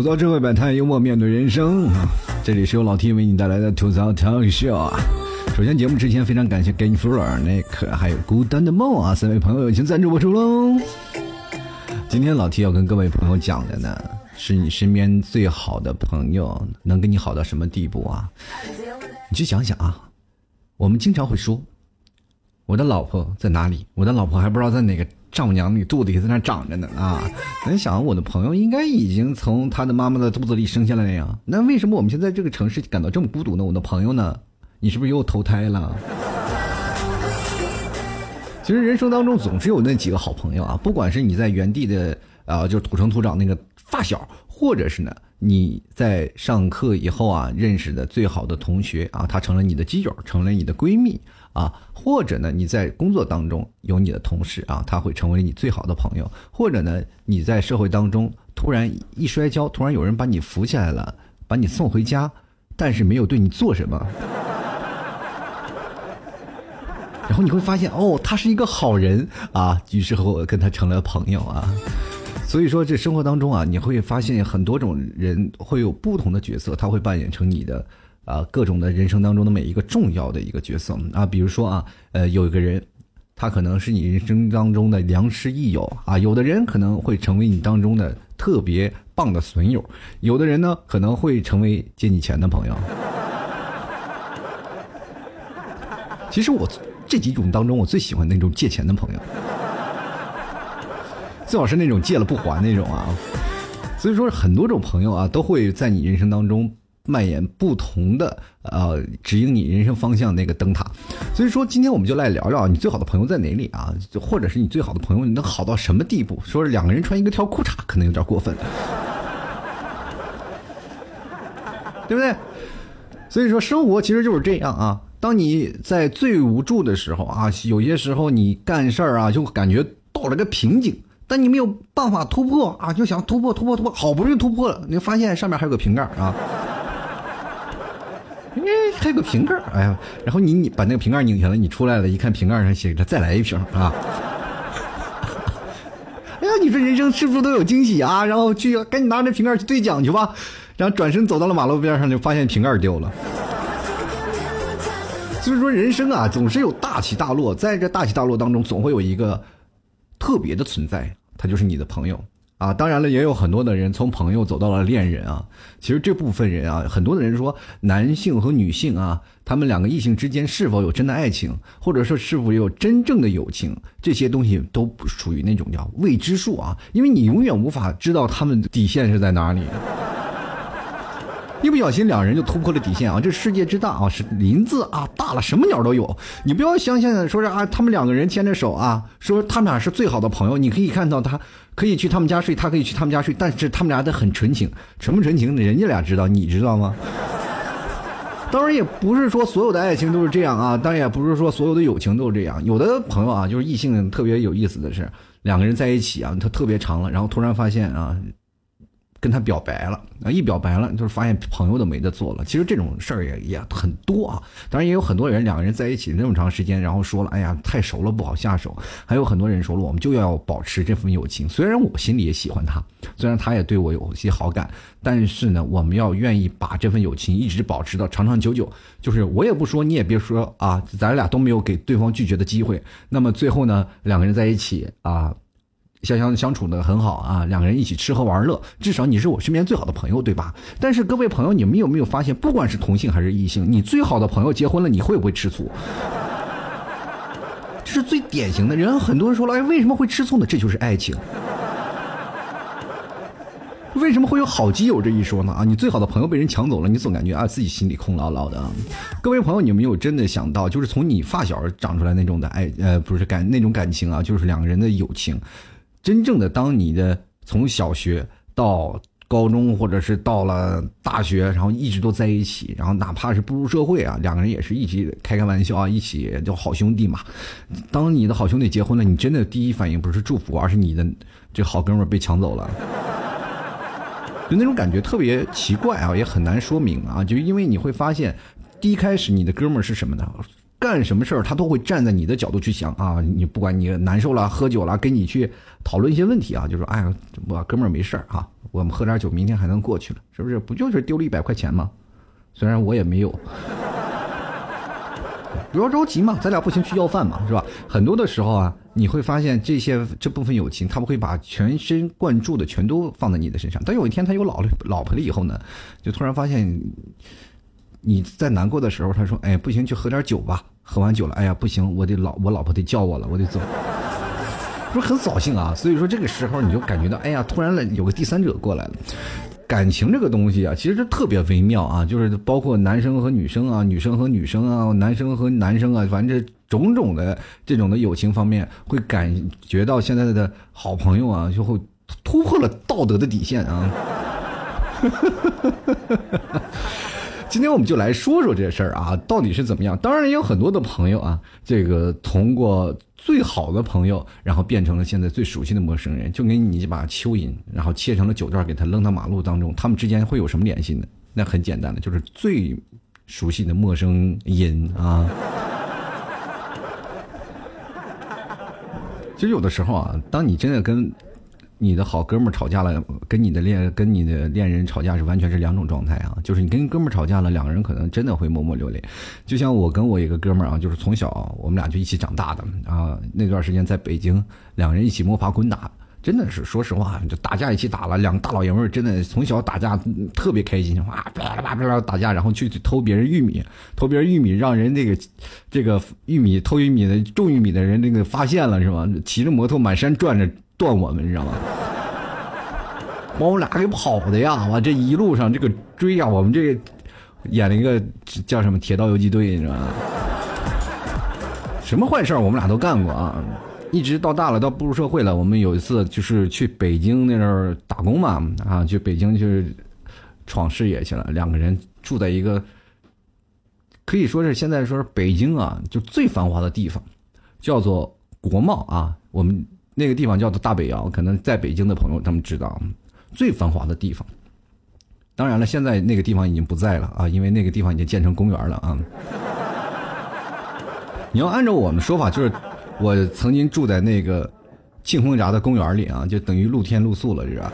吐槽智慧百态，幽默面对人生！这里是由老 T 为你带来的吐槽调秀啊！首先节目之前非常感谢 Game Fuller、Nick 还有孤单的梦啊三位朋友友情赞助播出喽！今天老 T 要跟各位朋友讲的呢，是你身边最好的朋友能跟你好到什么地步啊？你去想想啊！我们经常会说，我的老婆在哪里？我的老婆还不知道在哪个。丈母娘，你肚子里在那长着呢啊！你想，我的朋友应该已经从他的妈妈的肚子里生下来了呀。那为什么我们现在这个城市感到这么孤独呢？我的朋友呢？你是不是又投胎了？其实人生当中总是有那几个好朋友啊，不管是你在原地的啊，就是土生土长那个发小，或者是呢你在上课以后啊认识的最好的同学啊，他成了你的基友，成了你的闺蜜。啊，或者呢，你在工作当中有你的同事啊，他会成为你最好的朋友；或者呢，你在社会当中突然一摔跤，突然有人把你扶起来了，把你送回家，但是没有对你做什么，然后你会发现哦，他是一个好人啊，于是和我跟他成了朋友啊。所以说，这生活当中啊，你会发现很多种人会有不同的角色，他会扮演成你的。啊，各种的人生当中的每一个重要的一个角色啊，比如说啊，呃，有一个人，他可能是你人生当中的良师益友啊，有的人可能会成为你当中的特别棒的损友，有的人呢可能会成为借你钱的朋友。其实我这几种当中，我最喜欢那种借钱的朋友，最好是那种借了不还那种啊。所以说，很多种朋友啊，都会在你人生当中。蔓延不同的呃，指引你人生方向那个灯塔，所以说今天我们就来聊聊你最好的朋友在哪里啊？或者是你最好的朋友你能好到什么地步？说两个人穿一个条裤衩可能有点过分，对不对？所以说生活其实就是这样啊。当你在最无助的时候啊，有些时候你干事儿啊就感觉到了个瓶颈，但你没有办法突破啊，就想突破突破突破，好不容易突破了，你发现上面还有个瓶盖啊。哎，还有个瓶盖哎呀，然后你你把那个瓶盖拧下来，你出来了，一看瓶盖上写着“再来一瓶”啊！哎呀，你说人生是不是都有惊喜啊？然后去赶紧拿着瓶盖去兑奖去吧，然后转身走到了马路边上，就发现瓶盖丢了。所以说，人生啊，总是有大起大落，在这大起大落当中，总会有一个特别的存在，他就是你的朋友。啊，当然了，也有很多的人从朋友走到了恋人啊。其实这部分人啊，很多的人说，男性和女性啊，他们两个异性之间是否有真的爱情，或者说是否有真正的友情，这些东西都不属于那种叫未知数啊，因为你永远无法知道他们底线是在哪里。一不小心，两人就突破了底线啊！这世界之大啊，是林子啊，大了什么鸟都有。你不要相信说是啊，他们两个人牵着手啊，说他们俩是最好的朋友。你可以看到，他可以去他们家睡，他可以去他们家睡，但是他们俩得很纯情，纯不纯情，人家俩知道，你知道吗？当然也不是说所有的爱情都是这样啊，当然也不是说所有的友情都是这样。有的朋友啊，就是异性特别有意思的是，两个人在一起啊，他特别长了，然后突然发现啊。跟他表白了啊！一表白了，就是发现朋友都没得做了。其实这种事儿也也很多啊。当然也有很多人两个人在一起那么长时间，然后说了：“哎呀，太熟了不好下手。”还有很多人说了：“我们就要保持这份友情。虽然我心里也喜欢他，虽然他也对我有些好感，但是呢，我们要愿意把这份友情一直保持到长长久久。就是我也不说，你也别说啊，咱俩都没有给对方拒绝的机会。那么最后呢，两个人在一起啊。”相相相处的很好啊，两个人一起吃喝玩乐，至少你是我身边最好的朋友，对吧？但是各位朋友，你们有没有发现，不管是同性还是异性，你最好的朋友结婚了，你会不会吃醋？这是最典型的人，很多人说了，哎，为什么会吃醋呢？这就是爱情。为什么会有好基友这一说呢？啊，你最好的朋友被人抢走了，你总感觉啊自己心里空落落的。各位朋友，你有没有真的想到，就是从你发小长出来那种的爱，呃，不是感那种感情啊，就是两个人的友情。真正的，当你的从小学到高中，或者是到了大学，然后一直都在一起，然后哪怕是步入社会啊，两个人也是一起开开玩笑啊，一起就好兄弟嘛。当你的好兄弟结婚了，你真的第一反应不是祝福，而是你的这好哥们被抢走了，就那种感觉特别奇怪啊，也很难说明啊。就因为你会发现，第一开始你的哥们儿是什么呢？干什么事儿，他都会站在你的角度去想啊！你不管你难受了、喝酒了，跟你去讨论一些问题啊，就说：“哎呀，我哥们儿没事儿啊，我们喝点酒，明天还能过去了，是不是？不就是丢了一百块钱吗？虽然我也没有。不要着急嘛，咱俩不行去要饭嘛，是吧？很多的时候啊，你会发现这些这部分友情，他们会把全神贯注的全都放在你的身上。但有一天他有老了老婆了以后呢，就突然发现你在难过的时候，他说：“哎，不行，去喝点酒吧。”喝完酒了，哎呀，不行，我得老我老婆得叫我了，我得走。不是很扫兴啊，所以说这个时候你就感觉到，哎呀，突然了有个第三者过来了。感情这个东西啊，其实特别微妙啊，就是包括男生和女生啊，女生和女生啊，男生和男生啊，反正种种的这种的友情方面，会感觉到现在的好朋友啊，就会突破了道德的底线啊。今天我们就来说说这事儿啊，到底是怎么样？当然也有很多的朋友啊，这个通过最好的朋友，然后变成了现在最熟悉的陌生人，就给你把蚯蚓，然后切成了九段，给他扔到马路当中，他们之间会有什么联系呢？那很简单的，就是最熟悉的陌生人啊。其实有的时候啊，当你真的跟。你的好哥们吵架了，跟你的恋跟你的恋人吵架是完全是两种状态啊！就是你跟哥们吵架了，两个人可能真的会默默流泪。就像我跟我一个哥们儿啊，就是从小我们俩就一起长大的啊。那段时间在北京，两个人一起摸爬滚打，真的是说实话，就打架一起打了。两个大老爷们儿真的从小打架特别开心，哇啪啪啪打架，然后去偷别人玉米，偷别人玉米，让人这个这个玉米偷玉米的种玉米的人那个发现了是吧？骑着摩托满山转着。断我们，你知道吗？把我们俩给跑的呀！哇，这一路上这个追呀，我们这演了一个叫什么《铁道游击队》，你知道吗？什么坏事我们俩都干过啊！一直到大了，到步入社会了，我们有一次就是去北京那阵儿打工嘛，啊，去北京就是闯事业去了。两个人住在一个可以说是现在说是北京啊，就最繁华的地方，叫做国贸啊，我们。那个地方叫做大北窑，可能在北京的朋友他们知道，最繁华的地方。当然了，现在那个地方已经不在了啊，因为那个地方已经建成公园了啊。你要按照我们说法，就是我曾经住在那个庆丰闸的公园里啊，就等于露天露宿了，是吧？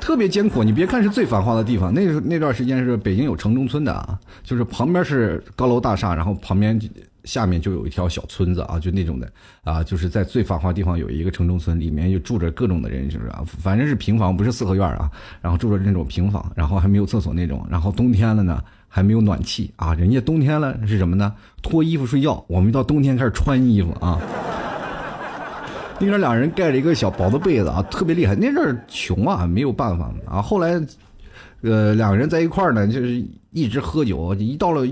特别艰苦。你别看是最繁华的地方，那那段时间是北京有城中村的啊，就是旁边是高楼大厦，然后旁边。下面就有一条小村子啊，就那种的啊，就是在最繁华地方有一个城中村，里面就住着各种的人，是不是啊，反正是平房，不是四合院啊，然后住着那种平房，然后还没有厕所那种，然后冬天了呢还没有暖气啊，人家冬天了是什么呢？脱衣服睡觉，我们到冬天开始穿衣服啊。那阵两人盖了一个小薄的被子啊，特别厉害。那阵穷啊，没有办法啊。后来，呃，两个人在一块儿呢，就是一直喝酒，一到了。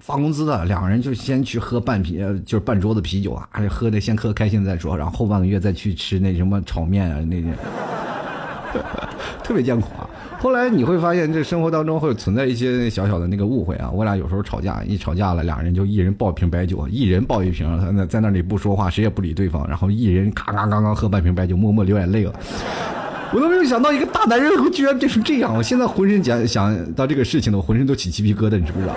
发工资的两个人就先去喝半啤，就是半桌子啤酒啊，喝的先喝开心再说，然后后半个月再去吃那什么炒面啊，那些 特别艰苦啊。后来你会发现，这生活当中会存在一些小小的那个误会啊。我俩有时候吵架，一吵架了，两人就一人抱一瓶白酒，一人抱一瓶，他那在那里不说话，谁也不理对方，然后一人咔咔刚刚喝半瓶白酒，默默流眼泪了。我都没有想到一个大男人居然变成这样，我现在浑身想想到这个事情呢，我浑身都起鸡皮疙瘩，你知不知道？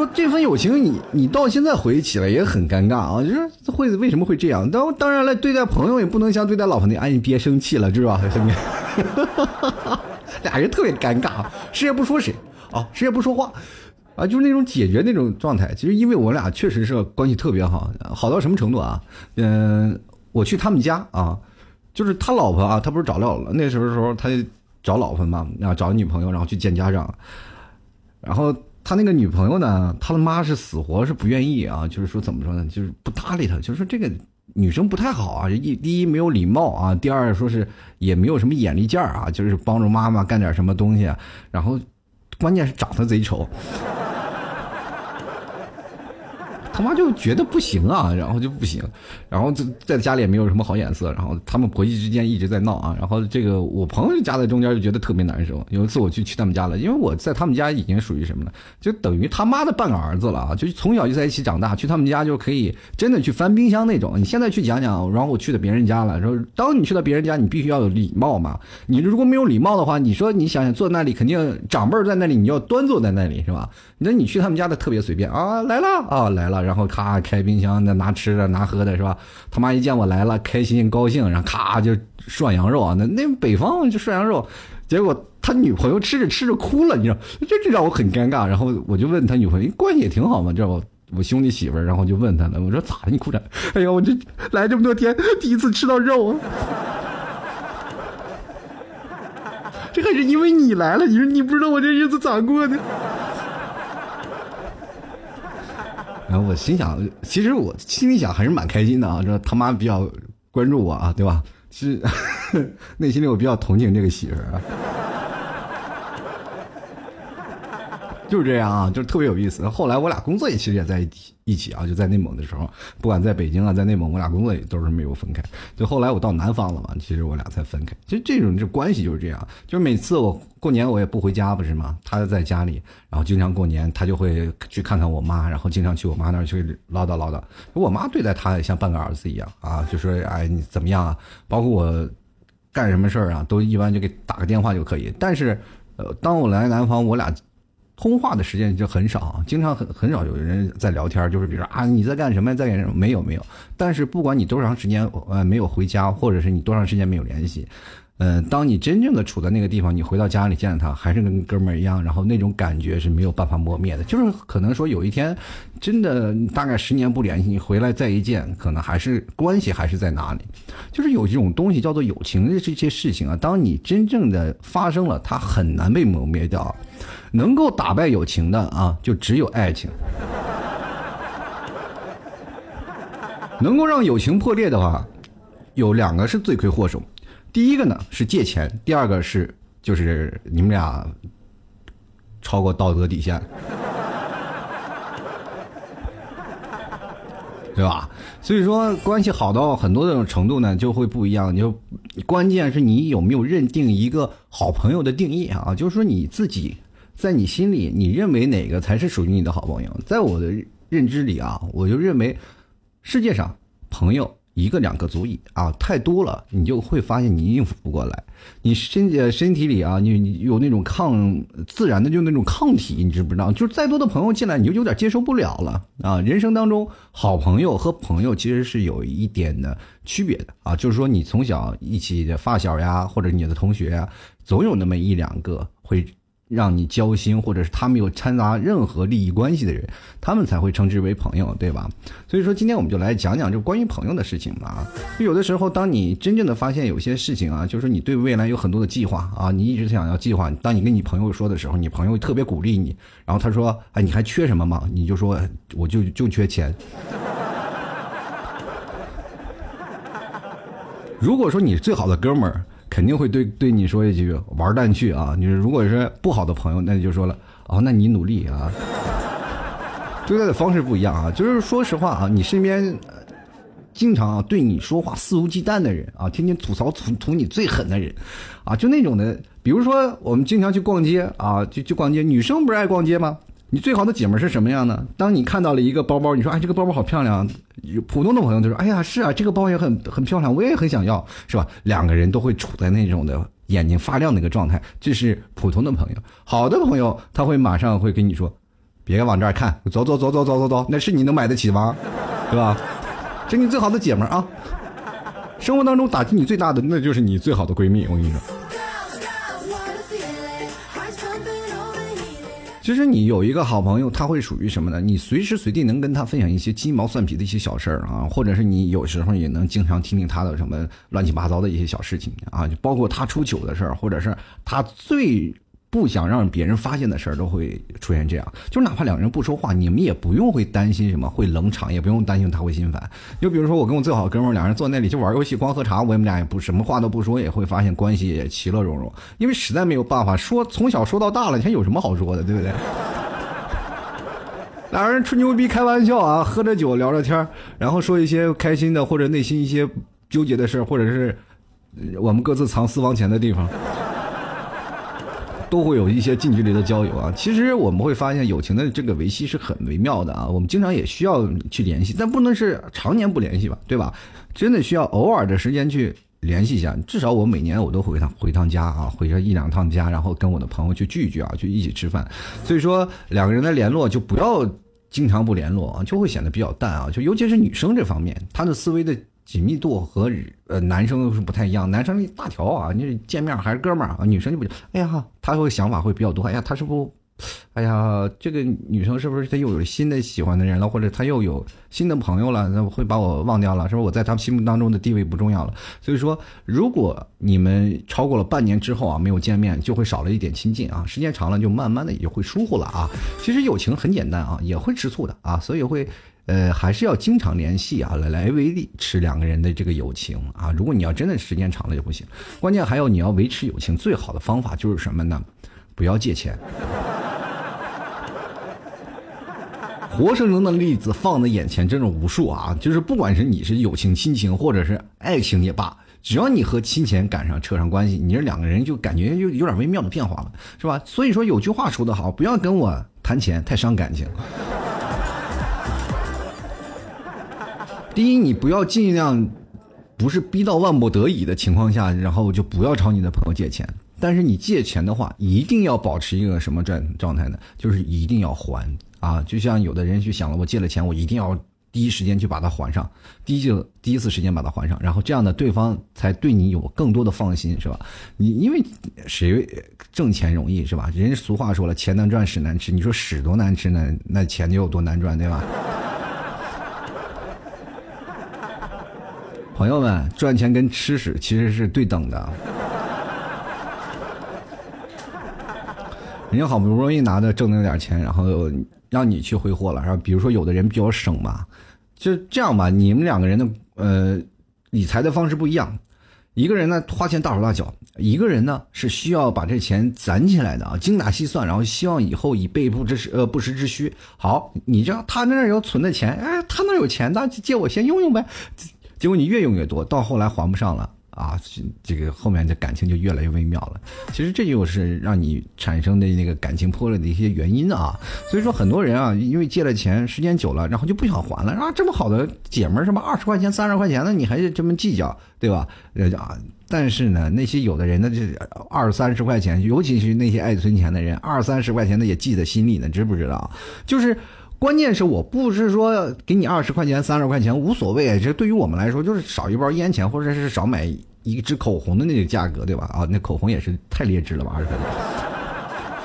说这份友情，你你到现在回忆起来也很尴尬啊！就是会为什么会这样？当当然了，对待朋友也不能像对待老婆那样，哎，你别生气了，知道吧？俩人特别尴尬，谁也不说谁啊，谁也不说话啊，就是那种解决那种状态。其实因为我俩确实是关系特别好，好到什么程度啊？嗯，我去他们家啊，就是他老婆啊，他不是找了那时候时候他找老婆嘛，啊，找女朋友，然后去见家长，然后。他那个女朋友呢？他的妈是死活是不愿意啊，就是说怎么说呢？就是不搭理他，就是说这个女生不太好啊。一第一没有礼貌啊，第二说是也没有什么眼力见儿啊，就是帮助妈妈干点什么东西，然后关键是长得贼丑。他妈就觉得不行啊，然后就不行，然后在在家里也没有什么好眼色，然后他们婆媳之间一直在闹啊，然后这个我朋友夹在中间就觉得特别难受。有一次我去去他们家了，因为我在他们家已经属于什么了，就等于他妈的半个儿子了啊，就从小就在一起长大，去他们家就可以真的去翻冰箱那种。你现在去讲讲，然后我去到别人家了，说当你去到别人家，你必须要有礼貌嘛。你如果没有礼貌的话，你说你想想坐那里，肯定长辈在那里，你要端坐在那里是吧？那你去他们家的特别随便啊，来了啊来了。然后咔开冰箱那拿吃的拿喝的是吧？他妈一见我来了，开心高兴，然后咔就涮羊肉啊，那那北方就涮羊肉，结果他女朋友吃着吃着哭了，你知道，这这让我很尴尬。然后我就问他女朋友，关系也挺好嘛，知道不？我兄弟媳妇儿，然后就问他了，我说咋的？你哭着？哎呀，我这来这么多天，第一次吃到肉。这还是因为你来了，你说你不知道我这日子咋过的。然后我心想，其实我心里想还是蛮开心的啊，这他妈比较关注我啊，对吧？其实 内心里我比较同情这个媳妇儿啊。就是这样啊，就是特别有意思。后来我俩工作也其实也在一起一起啊，就在内蒙的时候，不管在北京啊，在内蒙，我俩工作也都是没有分开。就后来我到南方了嘛，其实我俩才分开。其实这种这关系就是这样，就是每次我过年我也不回家，不是吗？他在家里，然后经常过年他就会去看看我妈，然后经常去我妈那儿去唠叨唠叨。我妈对待他也像半个儿子一样啊，就说哎你怎么样啊？包括我干什么事儿啊，都一般就给打个电话就可以。但是呃，当我来南方，我俩。通话的时间就很少，经常很很少有人在聊天，就是比如说啊，你在干什么，在干什么？没有没有。但是不管你多长时间呃没有回家，或者是你多长时间没有联系。嗯，当你真正的处在那个地方，你回到家里见到他，还是跟哥们儿一样，然后那种感觉是没有办法磨灭的。就是可能说有一天，真的大概十年不联系，你回来再一见，可能还是关系还是在哪里。就是有这种东西叫做友情的这些事情啊，当你真正的发生了，它很难被磨灭掉。能够打败友情的啊，就只有爱情。能够让友情破裂的话，有两个是罪魁祸首。第一个呢是借钱，第二个是就是你们俩超过道德底线，对吧？所以说关系好到很多这种程度呢，就会不一样。就关键是你有没有认定一个好朋友的定义啊？就是说你自己在你心里，你认为哪个才是属于你的好朋友？在我的认知里啊，我就认为世界上朋友。一个两个足矣啊，太多了，你就会发现你应付不过来。你身呃身体里啊，你你有那种抗自然的就那种抗体，你知不知道？就是再多的朋友进来，你就有点接受不了了啊。人生当中，好朋友和朋友其实是有一点的区别的啊。就是说，你从小一起的发小呀，或者你的同学呀，总有那么一两个会。让你交心，或者是他没有掺杂任何利益关系的人，他们才会称之为朋友，对吧？所以说，今天我们就来讲讲就关于朋友的事情啊。有的时候，当你真正的发现有些事情啊，就是你对未来有很多的计划啊，你一直想要计划。当你跟你朋友说的时候，你朋友特别鼓励你，然后他说：“哎，你还缺什么吗？”你就说：“我就就缺钱。”如果说你最好的哥们儿。肯定会对对你说一句玩蛋去啊！你如果是不好的朋友，那你就说了哦，那你努力啊。对待的方式不一样啊，就是说实话啊，你身边经常对你说话肆无忌惮的人啊，天天吐槽吐吐你最狠的人啊，就那种的，比如说我们经常去逛街啊，就去逛街，女生不是爱逛街吗？你最好的姐们是什么样呢？当你看到了一个包包，你说哎，这个包包好漂亮。普通的朋友就说，哎呀，是啊，这个包也很很漂亮，我也很想要，是吧？两个人都会处在那种的眼睛发亮的一个状态，这是普通的朋友。好的朋友，他会马上会跟你说，别往这儿看，走走走走走走走，那是你能买得起吗？是吧？这你最好的姐们啊，生活当中打击你最大的，那就是你最好的闺蜜。我跟你说。其实你有一个好朋友，他会属于什么呢？你随时随地能跟他分享一些鸡毛蒜皮的一些小事儿啊，或者是你有时候也能经常听听他的什么乱七八糟的一些小事情啊，就包括他出糗的事儿，或者是他最。不想让别人发现的事儿都会出现这样，就哪怕两人不说话，你们也不用会担心什么会冷场，也不用担心他会心烦。就比如说我跟我最好哥们儿，两人坐那里就玩游戏、光喝茶，我们俩也不什么话都不说，也会发现关系也其乐融融。因为实在没有办法说，从小说到大了，你还有什么好说的，对不对？两人吹牛逼、开玩笑啊，喝着酒聊着天然后说一些开心的或者内心一些纠结的事儿或者是我们各自藏私房钱的地方。都会有一些近距离的交友啊，其实我们会发现友情的这个维系是很微妙的啊，我们经常也需要去联系，但不能是常年不联系吧，对吧？真的需要偶尔的时间去联系一下，至少我每年我都回趟回趟家啊，回上一两趟家，然后跟我的朋友去聚一聚啊，去一起吃饭。所以说两个人的联络就不要经常不联络啊，就会显得比较淡啊。就尤其是女生这方面，她的思维的紧密度和呃男生是不太一样。男生大条啊，你见面还是哥们儿啊，女生就不，哎呀，他会想法会比较多。哎呀，他是不？哎呀，这个女生是不是她又有新的喜欢的人了，或者她又有新的朋友了？那会把我忘掉了，是不是？我在他们心目当中的地位不重要了？所以说，如果你们超过了半年之后啊，没有见面，就会少了一点亲近啊。时间长了，就慢慢的也会疏忽了啊。其实友情很简单啊，也会吃醋的啊，所以会，呃，还是要经常联系啊，来来维持两个人的这个友情啊。如果你要真的时间长了就不行。关键还有你要维持友情最好的方法就是什么呢？不要借钱。活生生的例子放在眼前，真是无数啊！就是不管是你是友情、亲情，或者是爱情也罢，只要你和金钱赶上扯上关系，你这两个人就感觉就有点微妙的变化了，是吧？所以说有句话说得好，不要跟我谈钱，太伤感情。第一，你不要尽量不是逼到万不得已的情况下，然后就不要朝你的朋友借钱。但是你借钱的话，一定要保持一个什么状状态呢？就是一定要还。啊，就像有的人去想了，我借了钱，我一定要第一时间去把它还上，第一就第一次时间把它还上，然后这样的对方才对你有更多的放心，是吧？你因为谁挣钱容易是吧？人俗话说了，钱难赚，屎难吃。你说屎多难吃呢？那钱就有多难赚，对吧？朋友们，赚钱跟吃屎其实是对等的。人家好不容易拿的挣那点钱，然后。让你去挥霍了，然后比如说有的人比较省嘛，就这样吧。你们两个人的呃理财的方式不一样，一个人呢花钱大手大脚，一个人呢是需要把这钱攒起来的啊，精打细算，然后希望以后以备不之呃不时之需。好，你这样他那儿有存的钱，哎，他那儿有钱，那借我先用用呗。结果你越用越多，到后来还不上了。啊，这个后面的感情就越来越微妙了。其实这就是让你产生的那个感情破裂的一些原因啊。所以说很多人啊，因为借了钱，时间久了，然后就不想还了。啊，这么好的姐们儿，什么二十块钱、三十块钱的，你还这么计较，对吧？呃啊，但是呢，那些有的人呢，这二三十块钱，尤其是那些爱存钱的人，二三十块钱的也记在心里呢，知不知道？就是。关键是我不是说给你二十块钱、三十块钱无所谓，这对于我们来说就是少一包烟钱，或者是少买一支口红的那个价格，对吧？啊，那口红也是太劣质了吧，二十块钱。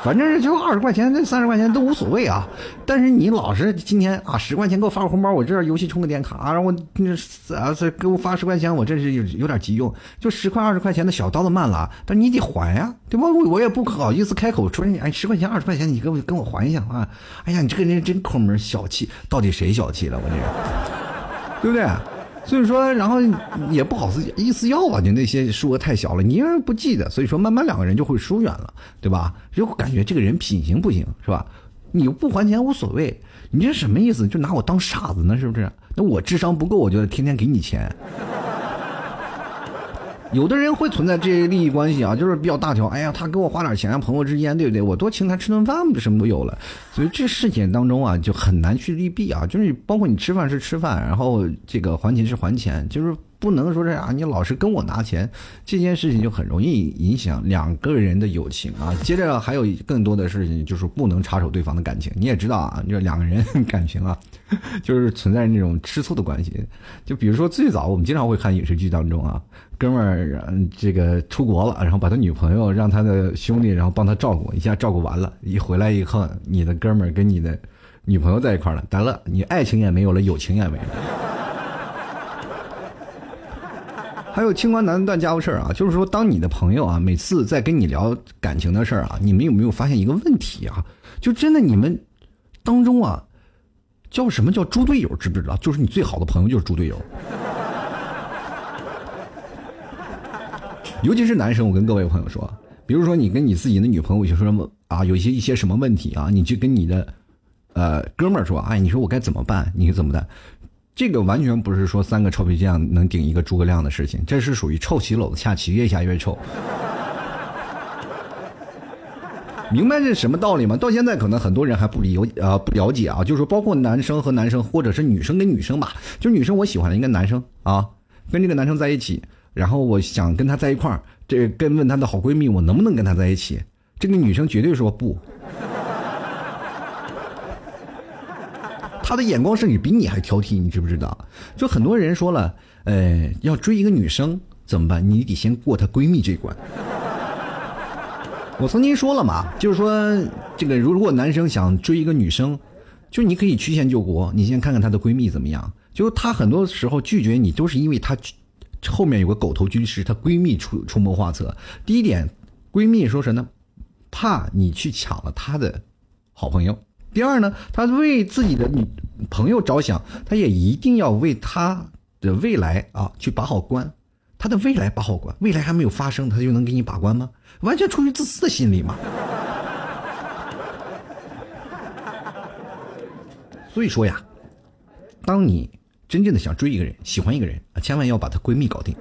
反正就二十块钱，那三十块钱都无所谓啊。但是你老是今天啊，十块钱给我发个红包，我这游戏充个点卡啊，然后那啊，再给我发十块钱，我这是有有点急用，就十块二十块钱的小刀子慢了，但你得还呀，对吧？我我也不好意思开口说你，哎，十块钱二十块钱，你给我跟我还一下啊！哎呀，你这个人真抠门小气，到底谁小气了？我这个，对不对？所以说，然后也不好意思要吧，你那些数额太小了，你又不记得，所以说慢慢两个人就会疏远了，对吧？就感觉这个人品行不行，是吧？你不还钱无所谓，你这什么意思？就拿我当傻子呢，是不是？那我智商不够，我就天天给你钱。有的人会存在这些利益关系啊，就是比较大条。哎呀，他给我花点钱啊，朋友之间，对不对？我多请他吃顿饭，不什么都有了？所以这事件当中啊，就很难去利弊啊。就是包括你吃饭是吃饭，然后这个还钱是还钱，就是。不能说这啊，你老是跟我拿钱，这件事情就很容易影响两个人的友情啊。接着还有更多的事情，就是不能插手对方的感情。你也知道啊，这两个人 感情啊，就是存在那种吃醋的关系。就比如说最早我们经常会看影视剧当中啊，哥们儿这个出国了，然后把他女朋友让他的兄弟然后帮他照顾，一下照顾完了，一回来以后，你的哥们儿跟你的女朋友在一块了，得了，你爱情也没有了，友情也没了。还有清官难断家务事儿啊，就是说，当你的朋友啊，每次在跟你聊感情的事儿啊，你们有没有发现一个问题啊？就真的你们当中啊，叫什么叫猪队友？知不知道？就是你最好的朋友就是猪队友。尤其是男生，我跟各位朋友说，比如说你跟你自己的女朋友有什么啊，有一些一些什么问题啊，你去跟你的呃哥们儿说，哎，你说我该怎么办？你怎么的？这个完全不是说三个臭皮匠能顶一个诸葛亮的事情，这是属于臭棋篓子下棋，越下越臭。明白这什么道理吗？到现在可能很多人还不理啊不了解啊，就是包括男生和男生，或者是女生跟女生吧。就女生我喜欢一个男生啊，跟这个男生在一起，然后我想跟他在一块儿，这跟问他的好闺蜜，我能不能跟他在一起？这个女生绝对说不。他的眼光甚至比你还挑剔，你知不知道？就很多人说了，呃，要追一个女生怎么办？你得先过她闺蜜这关。我曾经说了嘛，就是说这个如果男生想追一个女生，就你可以曲线救国，你先看看她的闺蜜怎么样。就她很多时候拒绝你，都是因为她后面有个狗头军师，她闺蜜出出谋划策。第一点，闺蜜说什么呢？怕你去抢了她的好朋友。第二呢，他为自己的女朋友着想，他也一定要为他的未来啊去把好关。他的未来把好关，未来还没有发生，他就能给你把关吗？完全出于自私的心理嘛。所以说呀，当你真正的想追一个人、喜欢一个人啊，千万要把她闺蜜搞定。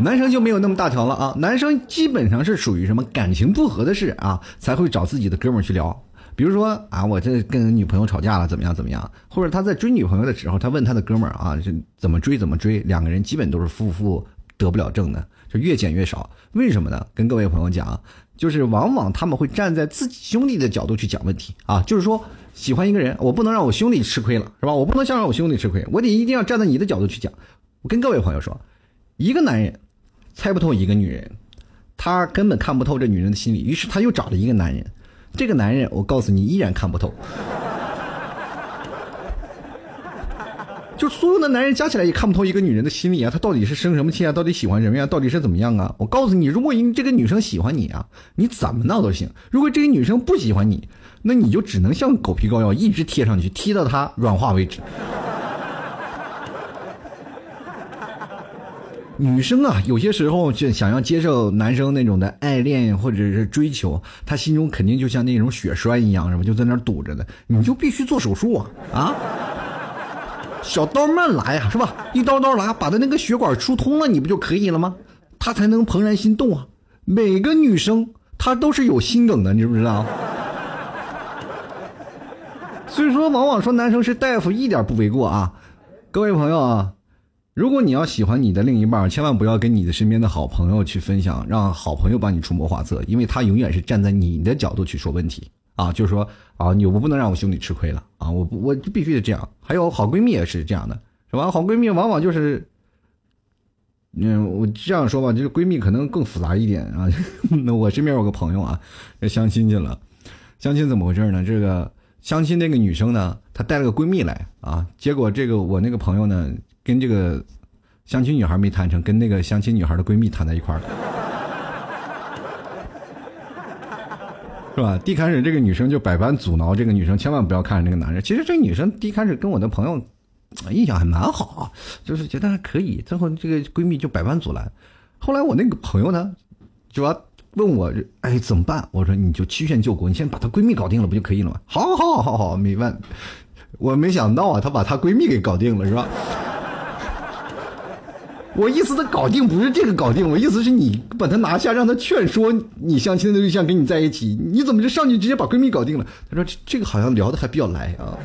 男生就没有那么大条了啊，男生基本上是属于什么感情不和的事啊，才会找自己的哥们儿去聊。比如说啊，我这跟女朋友吵架了，怎么样怎么样？或者他在追女朋友的时候，他问他的哥们儿啊，这怎么追怎么追？两个人基本都是夫妇得不了正的，就越减越少。为什么呢？跟各位朋友讲，就是往往他们会站在自己兄弟的角度去讲问题啊，就是说喜欢一个人，我不能让我兄弟吃亏了，是吧？我不能想让我兄弟吃亏，我得一定要站在你的角度去讲。我跟各位朋友说，一个男人。猜不透一个女人，他根本看不透这女人的心理，于是他又找了一个男人。这个男人，我告诉你，依然看不透。就所有的男人加起来也看不透一个女人的心理啊，她到底是生什么气啊？到底喜欢什么呀？到底是怎么样啊？我告诉你，如果这个女生喜欢你啊，你怎么闹都行；如果这个女生不喜欢你，那你就只能像狗皮膏药一直贴上去，贴到她软化为止。女生啊，有些时候就想要接受男生那种的爱恋或者是追求，她心中肯定就像那种血栓一样，是吧？就在那堵着的，你就必须做手术啊啊！小刀慢来呀，是吧？一刀刀来，把他那个血管疏通了，你不就可以了吗？他才能怦然心动啊！每个女生她都是有心梗的，你知不知道？所以说，往往说男生是大夫一点不为过啊！各位朋友啊。如果你要喜欢你的另一半，千万不要跟你的身边的好朋友去分享，让好朋友帮你出谋划策，因为他永远是站在你的角度去说问题啊，就是说啊，你我不能让我兄弟吃亏了啊，我我必须得这样。还有好闺蜜也是这样的，是吧？好闺蜜往往就是，嗯，我这样说吧，就是闺蜜可能更复杂一点啊。那我身边有个朋友啊，相亲去了，相亲怎么回事呢？这个相亲那个女生呢，她带了个闺蜜来啊，结果这个我那个朋友呢。跟这个相亲女孩没谈成，跟那个相亲女孩的闺蜜谈在一块儿了，是吧？一开始这个女生就百般阻挠这个女生，千万不要看上这个男人。其实这个女生一开始跟我的朋友印象还蛮好啊，就是觉得还可以。最后这个闺蜜就百般阻拦，后来我那个朋友呢，就要问我，哎，怎么办？我说你就曲线救国，你先把她闺蜜搞定了不就可以了吗？好好好好，没问。我没想到啊，她把她闺蜜给搞定了，是吧？我意思的搞定不是这个搞定，我意思是你把他拿下，让他劝说你相亲的对象跟你在一起，你怎么就上去直接把闺蜜搞定了？他说这这个好像聊的还比较来啊，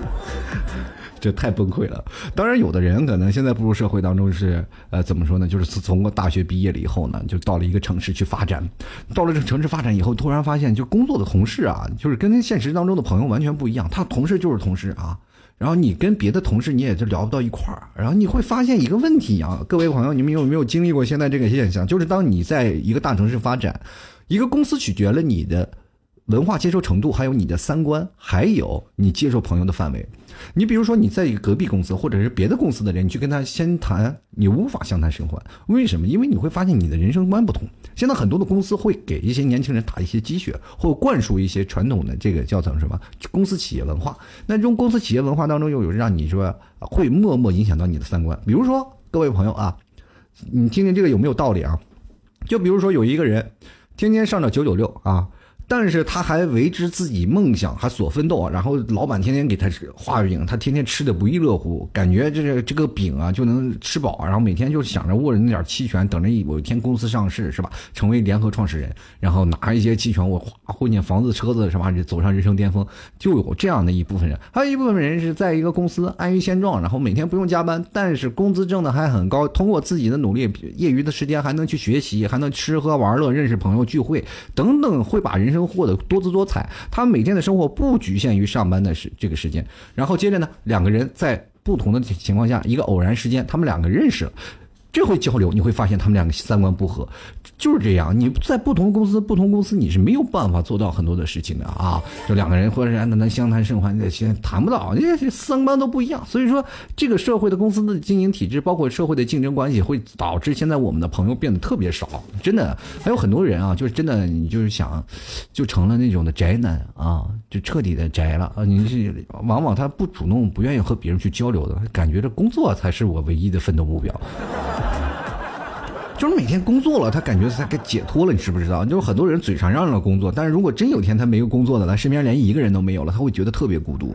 这太崩溃了。当然，有的人可能现在步入社会当中是呃怎么说呢？就是从大学毕业了以后呢，就到了一个城市去发展，到了这个城市发展以后，突然发现就工作的同事啊，就是跟现实当中的朋友完全不一样，他同事就是同事啊。然后你跟别的同事你也就聊不到一块儿，然后你会发现一个问题啊，各位朋友，你们有没有经历过现在这个现象？就是当你在一个大城市发展，一个公司取决了你的。文化接受程度，还有你的三观，还有你接受朋友的范围。你比如说，你在一个隔壁公司或者是别的公司的人，你去跟他先谈，你无法相谈甚欢。为什么？因为你会发现你的人生观不同。现在很多的公司会给一些年轻人打一些鸡血，或灌输一些传统的这个叫做什么公司企业文化。那这种公司企业文化当中，又有让你说会默默影响到你的三观。比如说，各位朋友啊，你听听这个有没有道理啊？就比如说有一个人，天天上着九九六啊。但是他还为之自己梦想，还所奋斗，然后老板天天给他画饼，他天天吃的不亦乐乎，感觉这个这个饼啊就能吃饱，然后每天就想着握着那点期权，等着有一天公司上市是吧？成为联合创始人，然后拿一些期权，我哗混进房子车子是吧？走上人生巅峰，就有这样的一部分人，还有一部分人是在一个公司安于现状，然后每天不用加班，但是工资挣的还很高，通过自己的努力，业余的时间还能去学习，还能吃喝玩乐，认识朋友，聚会等等，会把人。生活的多姿多彩，他们每天的生活不局限于上班的时这个时间，然后接着呢，两个人在不同的情况下，一个偶然时间，他们两个认识了。这回交流，你会发现他们两个三观不合，就是这样。你在不同公司，不同公司你是没有办法做到很多的事情的啊。就两个人或者是能相谈甚欢，那先谈不到，因为三观都不一样。所以说，这个社会的公司的经营体制，包括社会的竞争关系，会导致现在我们的朋友变得特别少。真的，还有很多人啊，就是真的，你就是想，就成了那种的宅男啊，就彻底的宅了啊。你是往往他不主动，不愿意和别人去交流的，感觉这工作才是我唯一的奋斗目标。就是每天工作了，他感觉他该解脱了，你知不知道？就是很多人嘴上让着工作，但是如果真有天他没有工作了，他身边连一个人都没有了，他会觉得特别孤独，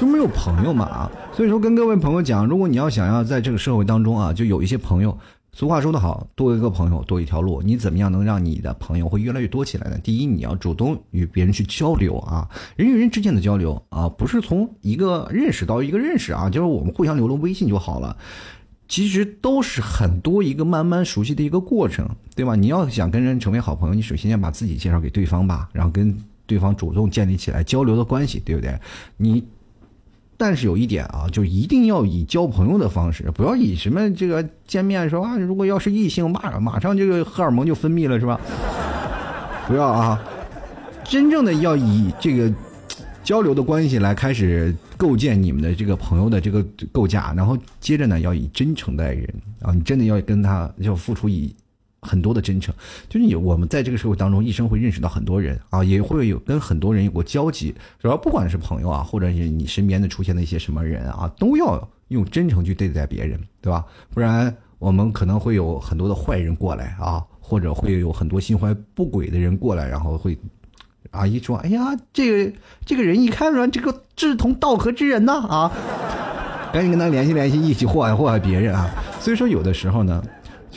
就没有朋友嘛啊！所以说，跟各位朋友讲，如果你要想要在这个社会当中啊，就有一些朋友。俗话说得好，多一个朋友多一条路。你怎么样能让你的朋友会越来越多起来呢？第一，你要主动与别人去交流啊，人与人之间的交流啊，不是从一个认识到一个认识啊，就是我们互相留了微信就好了。其实都是很多一个慢慢熟悉的一个过程，对吧？你要想跟人成为好朋友，你首先要把自己介绍给对方吧，然后跟对方主动建立起来交流的关系，对不对？你。但是有一点啊，就一定要以交朋友的方式，不要以什么这个见面说啊，如果要是异性，马马上这个荷尔蒙就分泌了，是吧？不要啊，真正的要以这个交流的关系来开始构建你们的这个朋友的这个构架，然后接着呢，要以真诚待人啊，你真的要跟他要付出以。很多的真诚，就是你我们在这个社会当中，一生会认识到很多人啊，也会有跟很多人有过交集。主要不管是朋友啊，或者是你身边的出现的一些什么人啊，都要用真诚去对待别人，对吧？不然我们可能会有很多的坏人过来啊，或者会有很多心怀不轨的人过来，然后会啊一说，哎呀，这个这个人一看说这个志同道合之人呐啊，赶紧跟他联系联系，一起祸害祸害别人啊。所以说有的时候呢。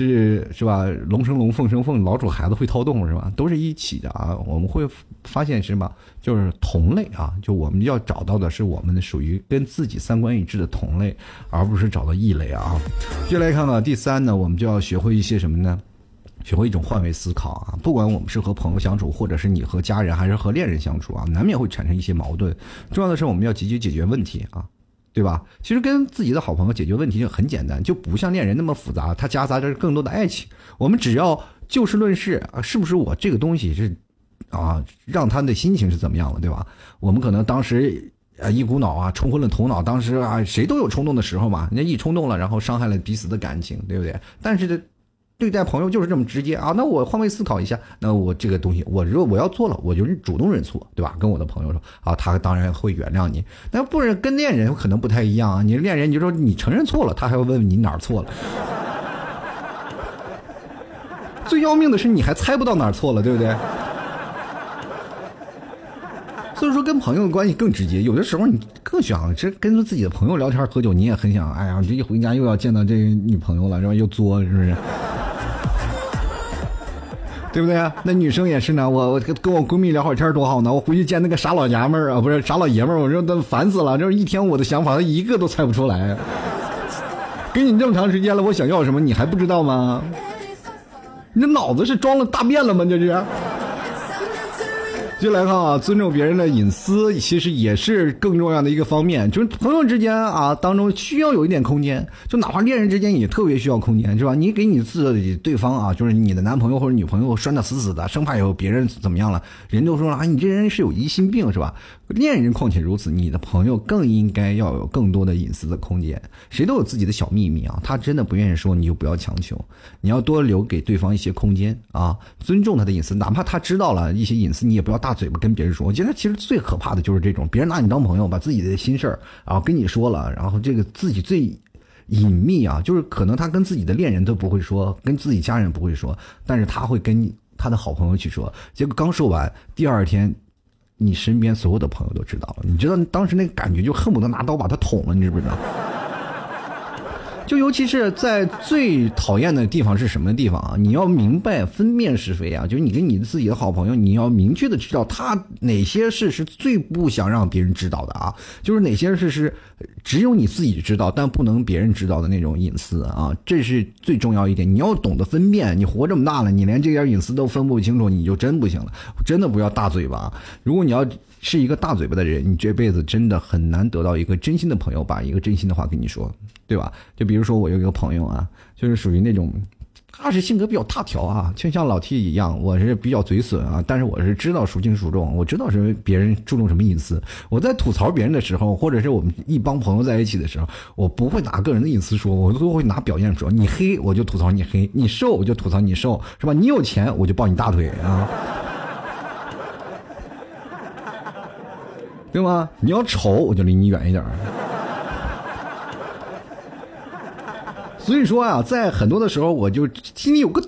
是是吧？龙生龙，凤生凤，老鼠孩子会掏洞是吧？都是一起的啊！我们会发现什么？就是同类啊！就我们要找到的是我们的属于跟自己三观一致的同类，而不是找到异类啊！接来看看第三呢，我们就要学会一些什么呢？学会一种换位思考啊！不管我们是和朋友相处，或者是你和家人，还是和恋人相处啊，难免会产生一些矛盾。重要的是我们要积极解决问题啊！对吧？其实跟自己的好朋友解决问题就很简单，就不像恋人那么复杂，它夹杂着更多的爱情。我们只要就事论事啊，是不是我这个东西是啊，让他的心情是怎么样了，对吧？我们可能当时啊一股脑啊冲昏了头脑，当时啊谁都有冲动的时候嘛，人家一冲动了，然后伤害了彼此的感情，对不对？但是。对待朋友就是这么直接啊！那我换位思考一下，那我这个东西，我如果我要做了，我就主动认错，对吧？跟我的朋友说啊，他当然会原谅你。那不是跟恋人可能不太一样啊！你恋人，你就说你承认错了，他还要问问你哪儿错了。最要命的是你还猜不到哪儿错了，对不对？所以说跟朋友的关系更直接，有的时候你更想这跟自己的朋友聊天喝酒，你也很想，哎呀，这一回家又要见到这女朋友了，然后又作，是不是？对不对啊？那女生也是呢。我我跟我闺蜜聊会儿天多好呢。我回去见那个傻老娘们儿啊，不是傻老爷们儿，我说都烦死了。就是一天我的想法，一个都猜不出来。给你这么长时间了，我想要什么你还不知道吗？你这脑子是装了大便了吗？这是。就来看啊，尊重别人的隐私，其实也是更重要的一个方面。就是朋友之间啊，当中需要有一点空间，就哪怕恋人之间也特别需要空间，是吧？你给你自己对方啊，就是你的男朋友或者女朋友拴的死死的，生怕有别人怎么样了，人都说了啊，你这人是有疑心病，是吧？恋人况且如此，你的朋友更应该要有更多的隐私的空间。谁都有自己的小秘密啊，他真的不愿意说，你就不要强求，你要多留给对方一些空间啊，尊重他的隐私，哪怕他知道了一些隐私，你也不要大。嘴巴跟别人说，我觉得其实最可怕的就是这种，别人拿你当朋友，把自己的心事儿然后跟你说了，然后这个自己最隐秘啊，就是可能他跟自己的恋人都不会说，跟自己家人不会说，但是他会跟他的好朋友去说，结果刚说完，第二天，你身边所有的朋友都知道了。你知道当时那个感觉，就恨不得拿刀把他捅了，你知不知道？就尤其是在最讨厌的地方是什么地方啊？你要明白分辨是非啊！就是你跟你自己的好朋友，你要明确的知道他哪些事是最不想让别人知道的啊！就是哪些事是只有你自己知道，但不能别人知道的那种隐私啊！这是最重要一点。你要懂得分辨。你活这么大了，你连这点隐私都分不清楚，你就真不行了。真的不要大嘴巴。如果你要是一个大嘴巴的人，你这辈子真的很难得到一个真心的朋友，把一个真心的话跟你说。对吧？就比如说我有一个朋友啊，就是属于那种，他是性格比较大条啊，就像老 T 一样，我是比较嘴损啊。但是我是知道孰轻孰重，我知道是别人注重什么隐私。我在吐槽别人的时候，或者是我们一帮朋友在一起的时候，我不会拿个人的隐私说，我都会拿表现说。你黑我就吐槽你黑，你瘦我就吐槽你瘦，是吧？你有钱我就抱你大腿啊，对吗？你要丑我就离你远一点。所以说啊，在很多的时候，我就心里有个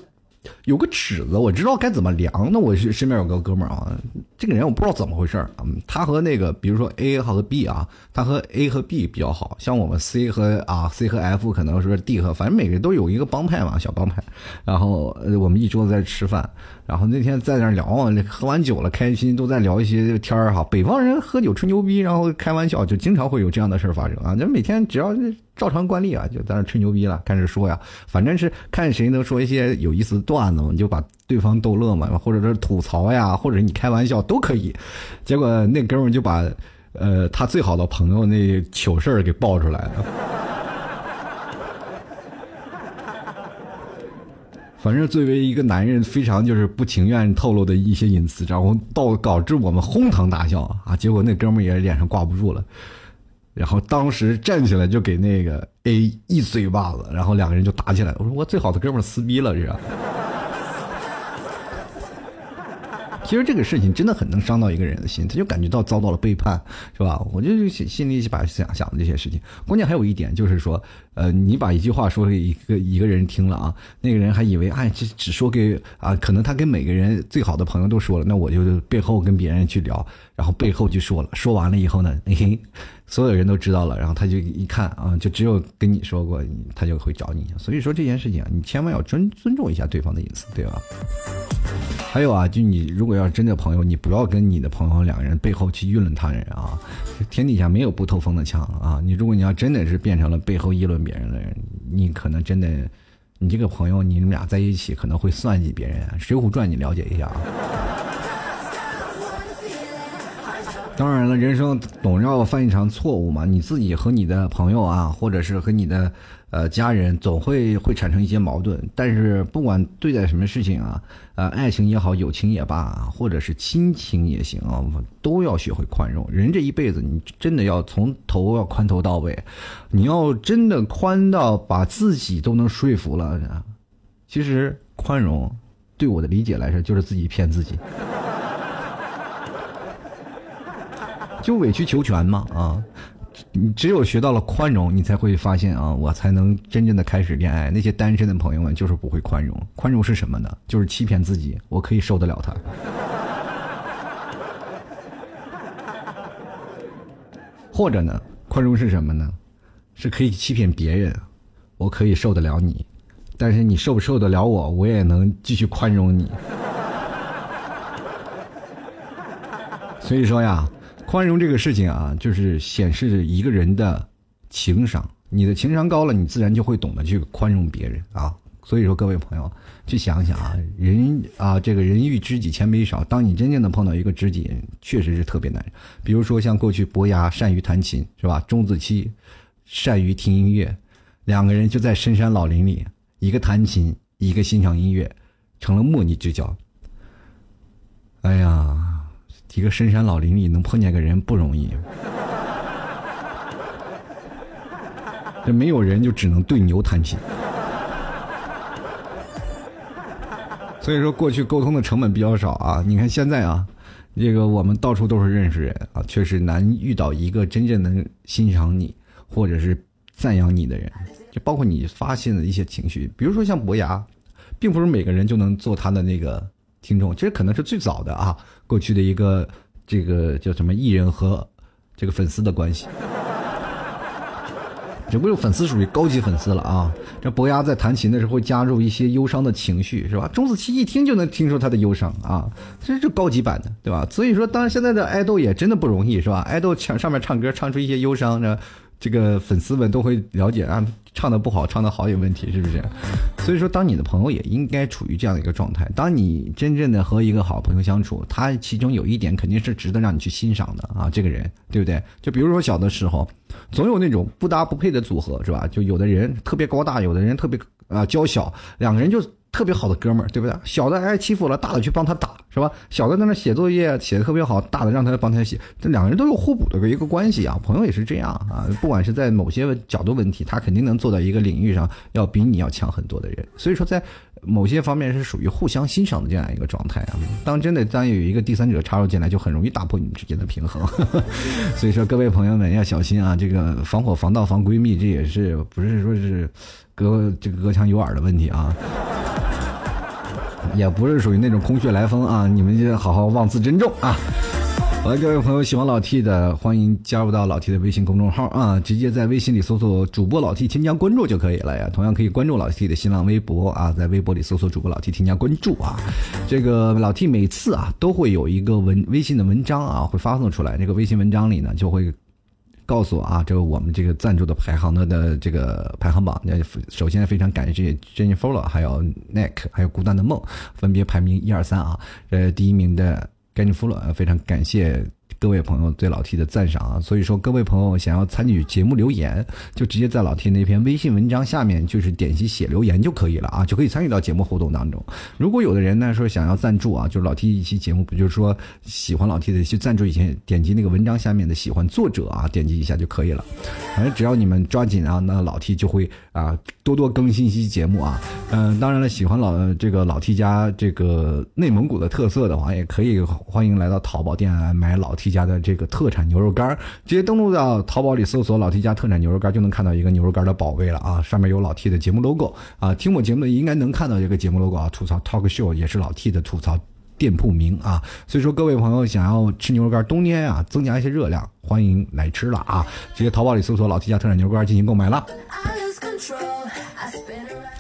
有个尺子，我知道该怎么量。那我身边有个哥们儿啊，这个人我不知道怎么回事儿他和那个比如说 A 和 B 啊，他和 A 和 B 比较好，像我们 C 和啊 C 和 F 可能是 D 和，反正每个人都有一个帮派嘛，小帮派。然后我们一桌子在吃饭。然后那天在那聊啊，喝完酒了，开心都在聊一些天儿哈。北方人喝酒吹牛逼，然后开玩笑，就经常会有这样的事儿发生啊。就每天只要照常惯例啊，就在那吹牛逼了，开始说呀，反正是看谁能说一些有意思的段子，你就把对方逗乐嘛，或者是吐槽呀，或者你开玩笑都可以。结果那哥们就把呃他最好的朋友那糗事儿给爆出来了。反正作为一个男人，非常就是不情愿透露的一些隐私，然后到导致我们哄堂大笑啊！结果那哥们也脸上挂不住了，然后当时站起来就给那个 A 一嘴巴子，然后两个人就打起来了。我说我最好的哥们撕逼了，是吧？其实这个事情真的很能伤到一个人的心，他就感觉到遭到了背叛，是吧？我就心心里把想想的这些事情。关键还有一点就是说，呃，你把一句话说给一个一个人听了啊，那个人还以为哎，这只说给啊，可能他跟每个人最好的朋友都说了，那我就背后跟别人去聊，然后背后就说了，说完了以后呢，嘿。所有人都知道了，然后他就一看啊，就只有跟你说过，他就会找你。所以说这件事情，你千万要尊尊重一下对方的隐私，对吧？还有啊，就你如果要是真的朋友，你不要跟你的朋友两个人背后去议论他人啊。天底下没有不透风的墙啊！你如果你要真的是变成了背后议论别人的人，你可能真的，你这个朋友你们俩在一起可能会算计别人。《水浒传》你了解一下啊。当然了，人生总要犯一场错误嘛。你自己和你的朋友啊，或者是和你的呃家人，总会会产生一些矛盾。但是不管对待什么事情啊，呃，爱情也好，友情也罢，或者是亲情也行啊，都要学会宽容。人这一辈子，你真的要从头要宽头到尾，你要真的宽到把自己都能说服了。其实宽容，对我的理解来说，就是自己骗自己。就委曲求全嘛啊！你只有学到了宽容，你才会发现啊，我才能真正的开始恋爱。那些单身的朋友们就是不会宽容。宽容是什么呢？就是欺骗自己，我可以受得了他。或者呢，宽容是什么呢？是可以欺骗别人，我可以受得了你，但是你受不受得了我，我也能继续宽容你。所以说呀。宽容这个事情啊，就是显示一个人的情商。你的情商高了，你自然就会懂得去宽容别人啊。所以说，各位朋友，去想想啊，人啊，这个人遇知己千杯少。当你真正的碰到一个知己，确实是特别难。比如说，像过去伯牙善于弹琴，是吧？钟子期善于听音乐，两个人就在深山老林里，一个弹琴，一个欣赏音乐，成了莫逆之交。哎呀！一个深山老林里能碰见个人不容易，这没有人就只能对牛弹琴。所以说，过去沟通的成本比较少啊。你看现在啊，这个我们到处都是认识人啊，确实难遇到一个真正能欣赏你或者是赞扬你的人。就包括你发现的一些情绪，比如说像伯牙，并不是每个人就能做他的那个听众，其实可能是最早的啊，过去的一个这个叫什么艺人和这个粉丝的关系。这不是粉丝属于高级粉丝了啊！这伯牙在弹琴的时候会加入一些忧伤的情绪，是吧？钟子期一听就能听出他的忧伤啊，这是高级版的，对吧？所以说，当然现在的爱豆也真的不容易，是吧？爱豆唱上面唱歌唱出一些忧伤，这这个粉丝们都会了解啊。唱的不好，唱的好有问题，是不是？所以说，当你的朋友也应该处于这样的一个状态。当你真正的和一个好朋友相处，他其中有一点肯定是值得让你去欣赏的啊，这个人，对不对？就比如说小的时候，总有那种不搭不配的组合，是吧？就有的人特别高大，有的人特别啊娇小，两个人就。特别好的哥们儿，对不对？小的挨欺负了，大的去帮他打，是吧？小的在那写作业写的特别好，大的让他帮他写，这两个人都有互补的一个关系啊。朋友也是这样啊，不管是在某些角度问题，他肯定能做到一个领域上要比你要强很多的人。所以说，在某些方面是属于互相欣赏的这样一个状态啊。当真的当有一个第三者插入进来，就很容易打破你们之间的平衡。所以说，各位朋友们要小心啊！这个防火防盗防闺蜜，这也是不是说是隔这个隔墙有耳的问题啊？也不是属于那种空穴来风啊！你们就好好妄自珍重啊！好了，各位朋友，喜欢老 T 的，欢迎加入到老 T 的微信公众号啊！直接在微信里搜索主播老 T，添加关注就可以了呀。同样可以关注老 T 的新浪微博啊，在微博里搜索主播老 T，添加关注啊。这个老 T 每次啊都会有一个文微信的文章啊会发送出来，这个微信文章里呢就会。告诉我啊，这个我们这个赞助的排行的的这个排行榜，那首先非常感谢 Jennifer 还有 Nick，还有孤单的梦，分别排名一二三啊，呃，第一名的 Jennifer 非常感谢。各位朋友对老 T 的赞赏啊，所以说各位朋友想要参与节目留言，就直接在老 T 那篇微信文章下面，就是点击写留言就可以了啊，就可以参与到节目互动当中。如果有的人呢说想要赞助啊，就是老 T 一期节目，不就是说喜欢老 T 的去赞助以前，点击那个文章下面的喜欢作者啊，点击一下就可以了。反正只要你们抓紧啊，那老 T 就会啊多多更新一期节目啊。嗯，当然了，喜欢老这个老 T 家这个内蒙古的特色的话，也可以欢迎来到淘宝店啊买老 T。家的这个特产牛肉干直接登录到淘宝里搜索“老 T 家特产牛肉干就能看到一个牛肉干的宝贝了啊！上面有老 T 的节目 logo 啊，听我节目的应该能看到这个节目 logo 啊。吐槽 Talk Show 也是老 T 的吐槽店铺名啊，所以说各位朋友想要吃牛肉干冬天啊增加一些热量，欢迎来吃了啊！直接淘宝里搜索“老 T 家特产牛肉干进行购买了。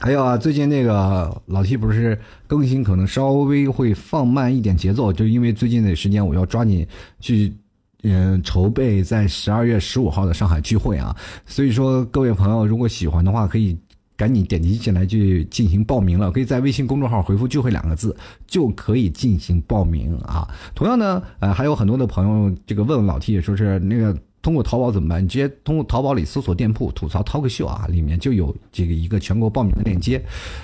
还有啊，最近那个老 T 不是更新可能稍微会放慢一点节奏，就因为最近的时间我要抓紧去，嗯，筹备在十二月十五号的上海聚会啊。所以说，各位朋友如果喜欢的话，可以赶紧点击进来去进行报名了。可以在微信公众号回复“聚会”两个字，就可以进行报名啊。同样呢，呃，还有很多的朋友这个问老 T 说是那个。通过淘宝怎么办？你直接通过淘宝里搜索店铺“吐槽 talk 秀”啊，里面就有这个一个全国报名的链接。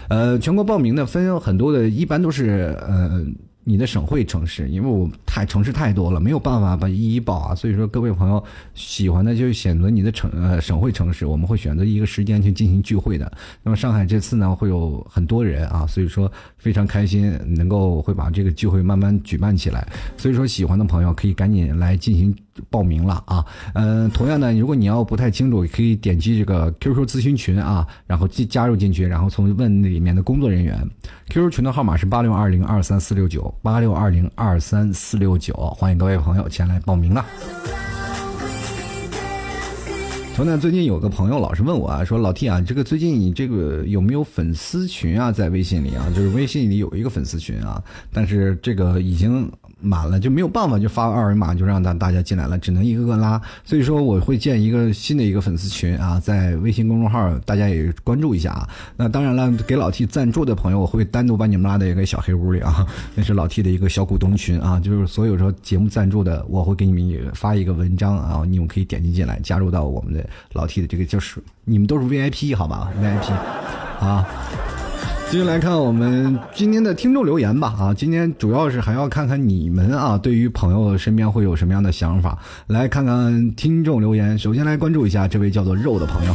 呃，全国报名呢分很多的，一般都是呃。你的省会城市，因为我太城市太多了，没有办法把一一报啊。所以说，各位朋友喜欢的就选择你的城呃省会城市，我们会选择一个时间去进行聚会的。那么上海这次呢会有很多人啊，所以说非常开心能够会把这个聚会慢慢举办起来。所以说喜欢的朋友可以赶紧来进行报名了啊。嗯，同样呢，如果你要不太清楚，可以点击这个 QQ 咨询群啊，然后进加入进去，然后从问里面的工作人员。QQ 群的号码是八六二零二三四六九。八六二零二三四六九，欢迎各位朋友前来报名了。同样，最近有个朋友老是问我啊，说老 T 啊，这个最近你这个有没有粉丝群啊？在微信里啊，就是微信里有一个粉丝群啊，但是这个已经。满了就没有办法，就发二维码就让大大家进来了，只能一个个拉。所以说我会建一个新的一个粉丝群啊，在微信公众号大家也关注一下啊。那当然了，给老 T 赞助的朋友，我会单独把你们拉到一个小黑屋里啊，那是老 T 的一个小股东群啊，就是所有说节目赞助的，我会给你们也发一个文章啊，你们可以点击进来加入到我们的老 T 的这个就是你们都是 VIP 好吧？VIP 啊。继续来看我们今天的听众留言吧啊，今天主要是还要看看你们啊，对于朋友身边会有什么样的想法？来看看听众留言，首先来关注一下这位叫做肉的朋友。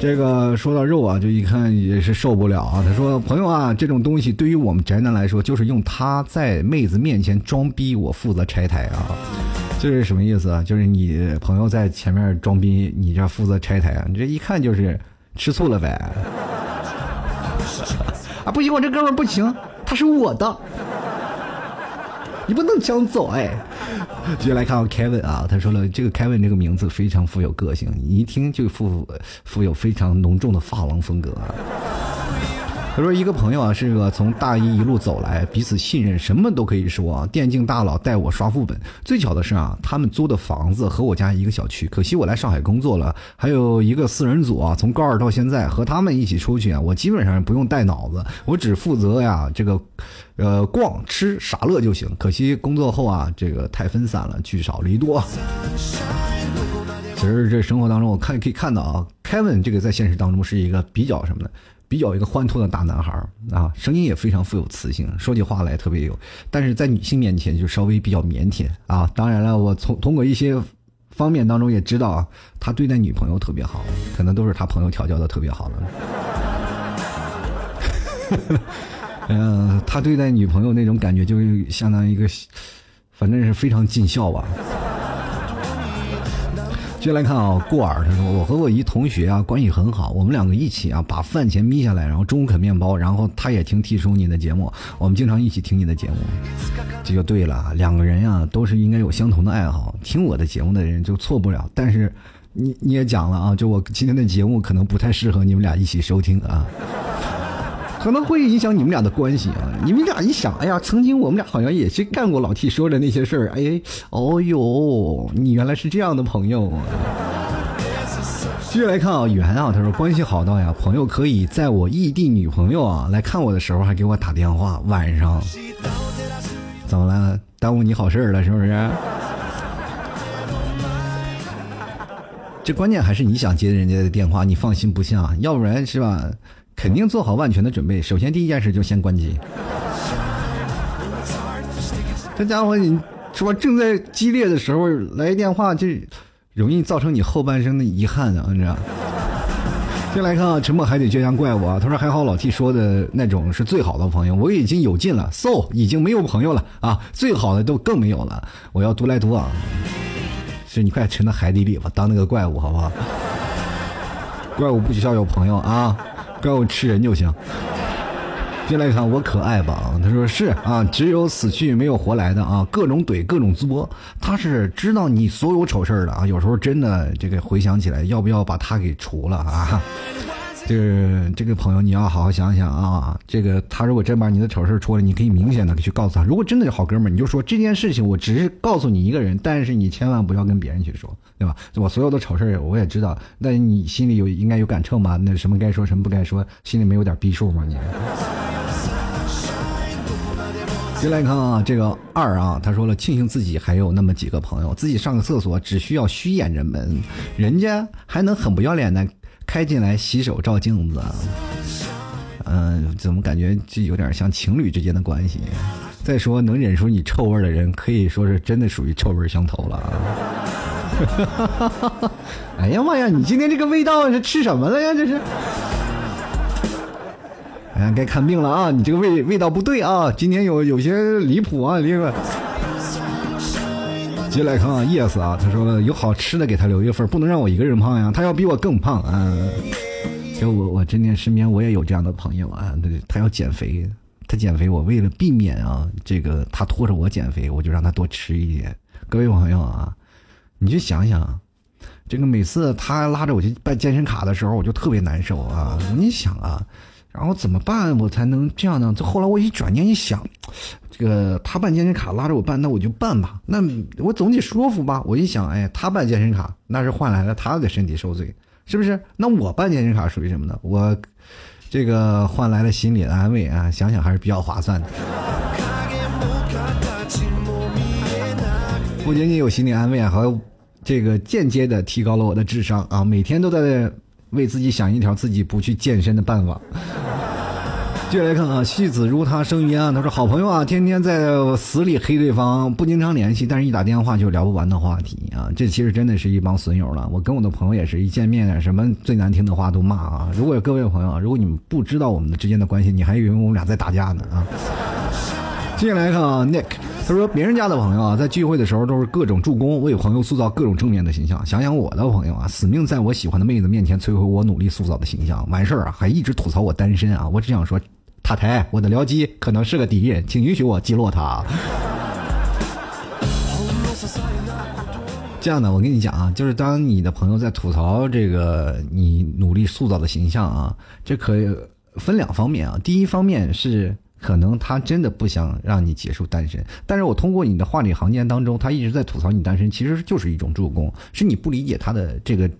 这个说到肉啊，就一看也是受不了啊。他说：“朋友啊，这种东西对于我们宅男来说，就是用它在妹子面前装逼，我负责拆台啊。”这是什么意思啊？就是你朋友在前面装逼，你这负责拆台啊？你这一看就是吃醋了呗。不行，我这哥们不行，他是我的。你不能抢走哎。接下来看到 Kevin 啊，他说了，这个 Kevin 这个名字非常富有个性，你一听就富富有非常浓重的发廊风格啊。他说：“一个朋友啊，是个从大一一路走来，彼此信任，什么都可以说啊。电竞大佬带我刷副本。最巧的是啊，他们租的房子和我家一个小区。可惜我来上海工作了，还有一个四人组啊，从高二到现在和他们一起出去啊，我基本上不用带脑子，我只负责呀这个，呃，逛吃傻乐就行。可惜工作后啊，这个太分散了，聚少离多。其实这生活当中，我看可以看到啊，Kevin 这个在现实当中是一个比较什么的。”比较一个欢脱的大男孩啊，声音也非常富有磁性，说起话来特别有，但是在女性面前就稍微比较腼腆啊。当然了，我从通过一些方面当中也知道，他对待女朋友特别好，可能都是他朋友调教的特别好了。嗯，他对待女朋友那种感觉，就相当于一个，反正是非常尽孝吧。接下来看啊，过儿他说我和我一同学啊关系很好，我们两个一起啊把饭钱眯下来，然后中午啃面包，然后他也听 T 叔你的节目，我们经常一起听你的节目，这就对了，两个人呀都是应该有相同的爱好，听我的节目的人就错不了。但是你你也讲了啊，就我今天的节目可能不太适合你们俩一起收听啊。可能会影响你们俩的关系啊！你们俩一想，哎呀，曾经我们俩好像也是干过老 T 说的那些事儿，哎，哦哟，你原来是这样的朋友。继续来看啊，圆啊，他说关系好到呀，朋友可以在我异地女朋友啊来看我的时候还给我打电话，晚上怎么了？耽误你好事了是不是？这关键还是你想接人家的电话，你放心不下，要不然是吧？肯定做好万全的准备。首先，第一件事就先关机。这家伙，你是吧？正在激烈的时候来电话，就容易造成你后半生的遗憾啊！你知道？先来看啊，沉默还得倔强怪物啊。他说：“还好老 T 说的那种是最好的朋友，我已经有劲了，so 已经没有朋友了啊，最好的都更没有了。我要独来独往，是你快沉到海底里吧，当那个怪物好不好？怪物不需要有朋友啊。”怪我吃人就行。进来看我可爱吧？他说是啊，只有死去没有活来的啊，各种怼，各种作。他是知道你所有丑事的啊，有时候真的这个回想起来，要不要把他给除了啊？就是这个朋友，你要好好想想啊。这个他如果真把你的丑事出了，你可以明显的去告诉他。如果真的是好哥们儿，你就说这件事情我只是告诉你一个人，但是你千万不要跟别人去说，对吧？我所有的丑事我也知道，那你心里有应该有杆秤吧？那什么该说，什么不该说，心里没有点逼数吗？你。进来看啊，这个二啊，他说了，庆幸自己还有那么几个朋友，自己上个厕所只需要虚掩着门，人家还能很不要脸的。开进来洗手照镜子，嗯，怎么感觉这有点像情侣之间的关系？再说能忍受你臭味的人，可以说是真的属于臭味相投了啊。哎呀妈呀，你今天这个味道是吃什么了呀？这是？哎呀，该看病了啊！你这个味味道不对啊！今天有有些离谱啊，离谱。接来看啊，yes 啊，他说有好吃的给他留一份，不能让我一个人胖呀，他要比我更胖啊。就我我今天身边我也有这样的朋友啊，对，他要减肥，他减肥，我为了避免啊，这个他拖着我减肥，我就让他多吃一点。各位朋友啊，你去想想，这个每次他拉着我去办健身卡的时候，我就特别难受啊。你想啊。然后怎么办我才能这样呢？这后来我一转念一想，这个他办健身卡拉着我办，那我就办吧。那我总得说服吧？我一想，哎，他办健身卡那是换来了他的身体受罪，是不是？那我办健身卡属于什么呢？我这个换来了心理的安慰啊！想想还是比较划算的。不仅仅有心理安慰啊，还有这个间接的提高了我的智商啊！每天都在。为自己想一条自己不去健身的办法。接下来看啊，戏子如他生云啊，他说好朋友啊，天天在死里黑对方，不经常联系，但是一打电话就聊不完的话题啊，这其实真的是一帮损友了。我跟我的朋友也是一见面，什么最难听的话都骂啊。如果有各位朋友啊，如果你们不知道我们的之间的关系，你还以为我们俩在打架呢啊。接下来看啊，Nick。他说：“别人家的朋友啊，在聚会的时候都是各种助攻，为朋友塑造各种正面的形象。想想我的朋友啊，死命在我喜欢的妹子面前摧毁我努力塑造的形象，完事儿啊，还一直吐槽我单身啊。我只想说，塔台，我的僚机可能是个敌人，请允许我击落他。”这样的，我跟你讲啊，就是当你的朋友在吐槽这个你努力塑造的形象啊，这可分两方面啊。第一方面是可能他真的不想让你结束单身，但是我通过你的话里行间当中，他一直在吐槽你单身，其实就是一种助攻，是你不理解他的这个，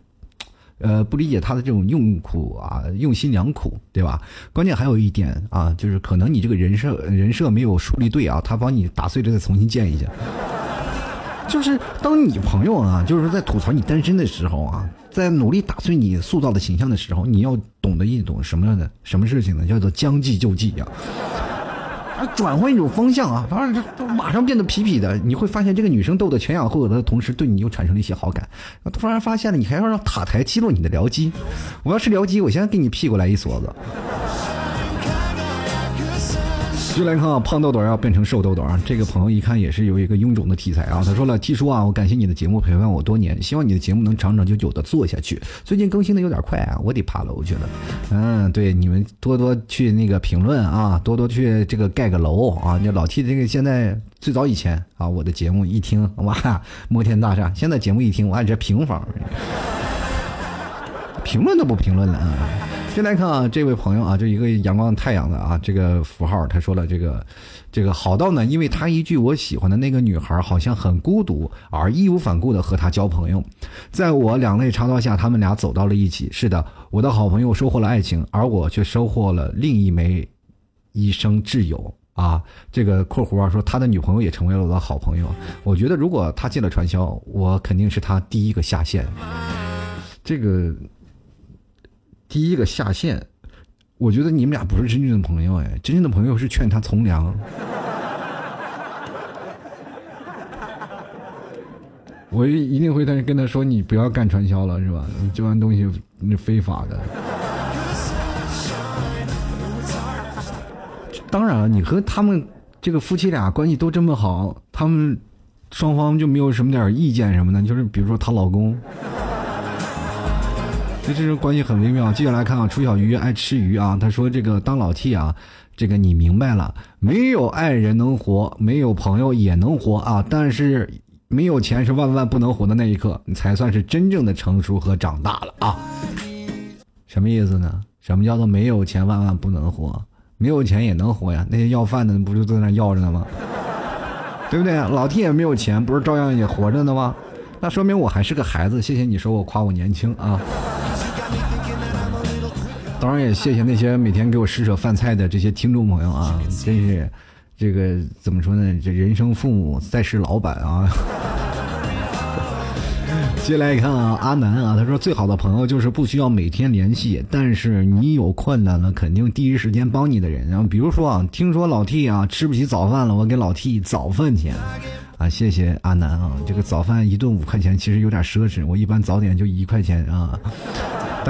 呃，不理解他的这种用苦啊，用心良苦，对吧？关键还有一点啊，就是可能你这个人设人设没有树立对啊，他帮你打碎了再重新建一下。就是当你朋友啊，就是在吐槽你单身的时候啊，在努力打碎你塑造的形象的时候，你要懂得一种什么样的什么事情呢？叫做将计就计呀，啊，转换一种风向啊，反正就马上变得痞痞的。你会发现这个女生逗得前仰后合的同时，对你又产生了一些好感。突然发现了，你还要让塔台击落你的僚机。我要是僚机，我现在给你屁股来一梭子。就来看啊，胖豆豆要变成瘦豆豆啊！这个朋友一看也是有一个臃肿的题材啊。他说了：“T 叔啊，我感谢你的节目陪伴我多年，希望你的节目能长长久久的做下去。最近更新的有点快啊，我得爬楼去了。嗯，对，你们多多去那个评论啊，多多去这个盖个楼啊。你老 T 这个现在最早以前啊，我的节目一听哇，摩天大厦。现在节目一听，我按这平房，评论都不评论了啊。”先来看啊，这位朋友啊，就一个阳光太阳的啊，这个符号，他说了这个，这个好到呢，因为他一句我喜欢的那个女孩好像很孤独，而义无反顾的和他交朋友，在我两肋插刀下，他们俩走到了一起。是的，我的好朋友收获了爱情，而我却收获了另一枚一生挚友啊。这个括弧啊说他的女朋友也成为了我的好朋友。我觉得如果他进了传销，我肯定是他第一个下线。这个。第一个下线，我觉得你们俩不是真正的朋友哎，真正的朋友是劝他从良。我一定会跟他说，你不要干传销了，是吧？这玩意东西那非法的。当然了，你和他们这个夫妻俩关系都这么好，他们双方就没有什么点意见什么的，就是比如说她老公。这种关系很微妙。接下来看啊，楚小鱼爱吃鱼啊，他说：“这个当老 T 啊，这个你明白了，没有爱人能活，没有朋友也能活啊，但是没有钱是万万不能活的那一刻，你才算是真正的成熟和长大了啊。”什么意思呢？什么叫做没有钱万万不能活？没有钱也能活呀，那些要饭的不就在那要着呢吗？对不对？老 T 也没有钱，不是照样也活着呢吗？那说明我还是个孩子。谢谢你说我夸我年轻啊。当然也谢谢那些每天给我施舍饭菜的这些听众朋友啊，真是，这个怎么说呢？这人生父母，在世老板啊。接下来看啊，阿南啊，他说最好的朋友就是不需要每天联系，但是你有困难了，肯定第一时间帮你的人。然后比如说啊，听说老 T 啊吃不起早饭了，我给老 T 早饭钱。啊，谢谢阿南啊，这个早饭一顿五块钱，其实有点奢侈。我一般早点就一块钱啊。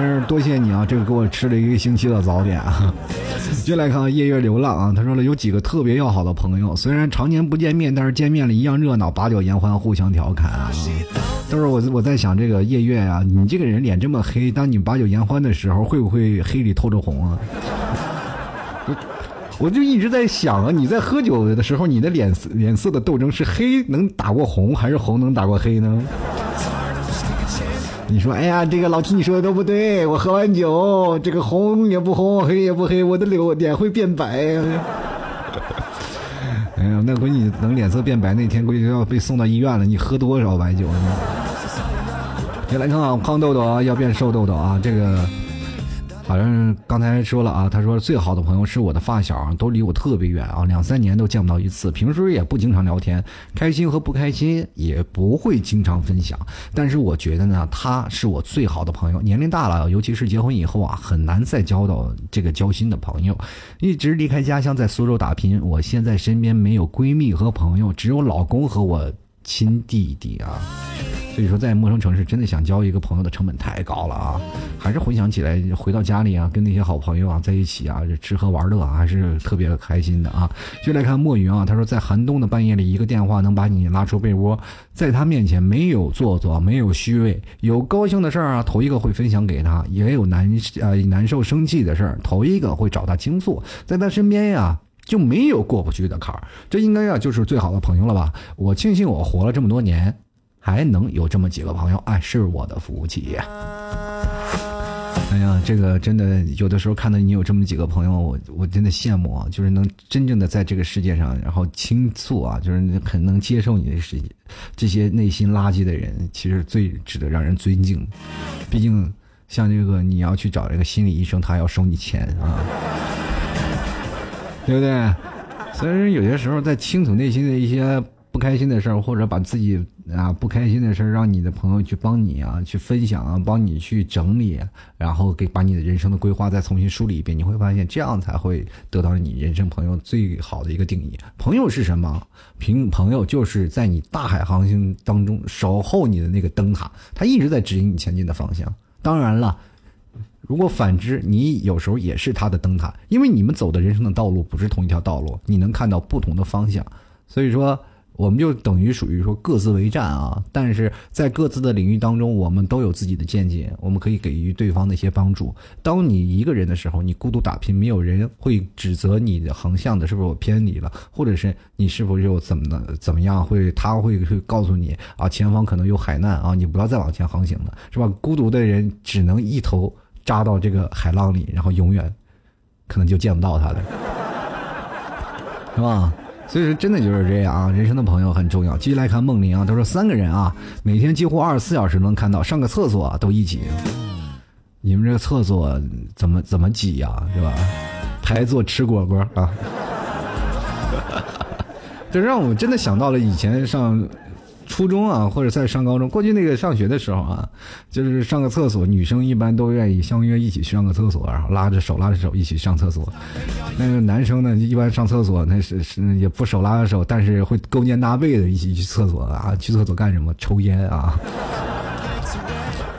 但是多谢你啊，这个给我吃了一个星期的早点啊。接来看夜月流浪啊，他说了有几个特别要好的朋友，虽然常年不见面，但是见面了一样热闹，把酒言欢，互相调侃啊。都是我我在想这个夜月啊，你这个人脸这么黑，当你把酒言欢的时候，会不会黑里透着红啊？我 我就一直在想啊，你在喝酒的时候，你的脸色脸色的斗争是黑能打过红，还是红能打过黑呢？你说，哎呀，这个老提你说的都不对。我喝完酒，这个红也不红，黑也不黑，我的脸脸会变白。哎呀，那估计等脸色变白那天，估计就要被送到医院了。你喝多少白酒呢？先来看啊，胖豆豆啊，要变瘦豆豆啊，这个。好像刚才说了啊，他说最好的朋友是我的发小，都离我特别远啊，两三年都见不到一次，平时也不经常聊天，开心和不开心也不会经常分享。但是我觉得呢，他是我最好的朋友。年龄大了，尤其是结婚以后啊，很难再交到这个交心的朋友。一直离开家乡，在苏州打拼，我现在身边没有闺蜜和朋友，只有老公和我亲弟弟啊。所以说，在陌生城市，真的想交一个朋友的成本太高了啊！还是回想起来，回到家里啊，跟那些好朋友啊在一起啊，吃喝玩乐还是特别开心的啊。就来看墨云啊，他说，在寒冬的半夜里，一个电话能把你拉出被窝，在他面前没有做作，没有虚伪，有高兴的事儿啊，头一个会分享给他；也有难呃难受、生气的事儿，头一个会找他倾诉。在他身边呀。就没有过不去的坎儿。这应该啊就是最好的朋友了吧？我庆幸我活了这么多年，还能有这么几个朋友，哎，是我的福气。哎呀，这个真的有的时候看到你有这么几个朋友，我我真的羡慕啊！就是能真正的在这个世界上，然后倾诉啊，就是很能接受你的世界，这些内心垃圾的人，其实最值得让人尊敬。毕竟，像这个你要去找这个心理医生，他要收你钱啊，对不对？所以，有些时候在倾吐内心的一些。不开心的事儿，或者把自己啊不开心的事儿，让你的朋友去帮你啊，去分享啊，帮你去整理，然后给把你的人生的规划再重新梳理一遍，你会发现这样才会得到你人生朋友最好的一个定义。朋友是什么？朋朋友就是在你大海航行当中守候你的那个灯塔，他一直在指引你前进的方向。当然了，如果反之，你有时候也是他的灯塔，因为你们走的人生的道路不是同一条道路，你能看到不同的方向，所以说。我们就等于属于说各自为战啊，但是在各自的领域当中，我们都有自己的见解，我们可以给予对方的一些帮助。当你一个人的时候，你孤独打拼，没有人会指责你的横向的是不是我偏离了，或者是你是否又怎么怎么样，会他会会告诉你啊，前方可能有海难啊，你不要再往前航行了，是吧？孤独的人只能一头扎到这个海浪里，然后永远可能就见不到他了，是吧？所以说，真的就是这样啊！人生的朋友很重要。继续来看梦玲啊，他说三个人啊，每天几乎二十四小时能看到，上个厕所都一起。你们这个厕所怎么怎么挤呀？是吧？排座吃果果啊！这让我真的想到了以前上。初中啊，或者在上高中，过去那个上学的时候啊，就是上个厕所，女生一般都愿意相约一起去上个厕所，然后拉着手拉着手一起上厕所。那个男生呢，一般上厕所那是是也不手拉着手，但是会勾肩搭背的一起去厕所啊。去厕所干什么？抽烟啊。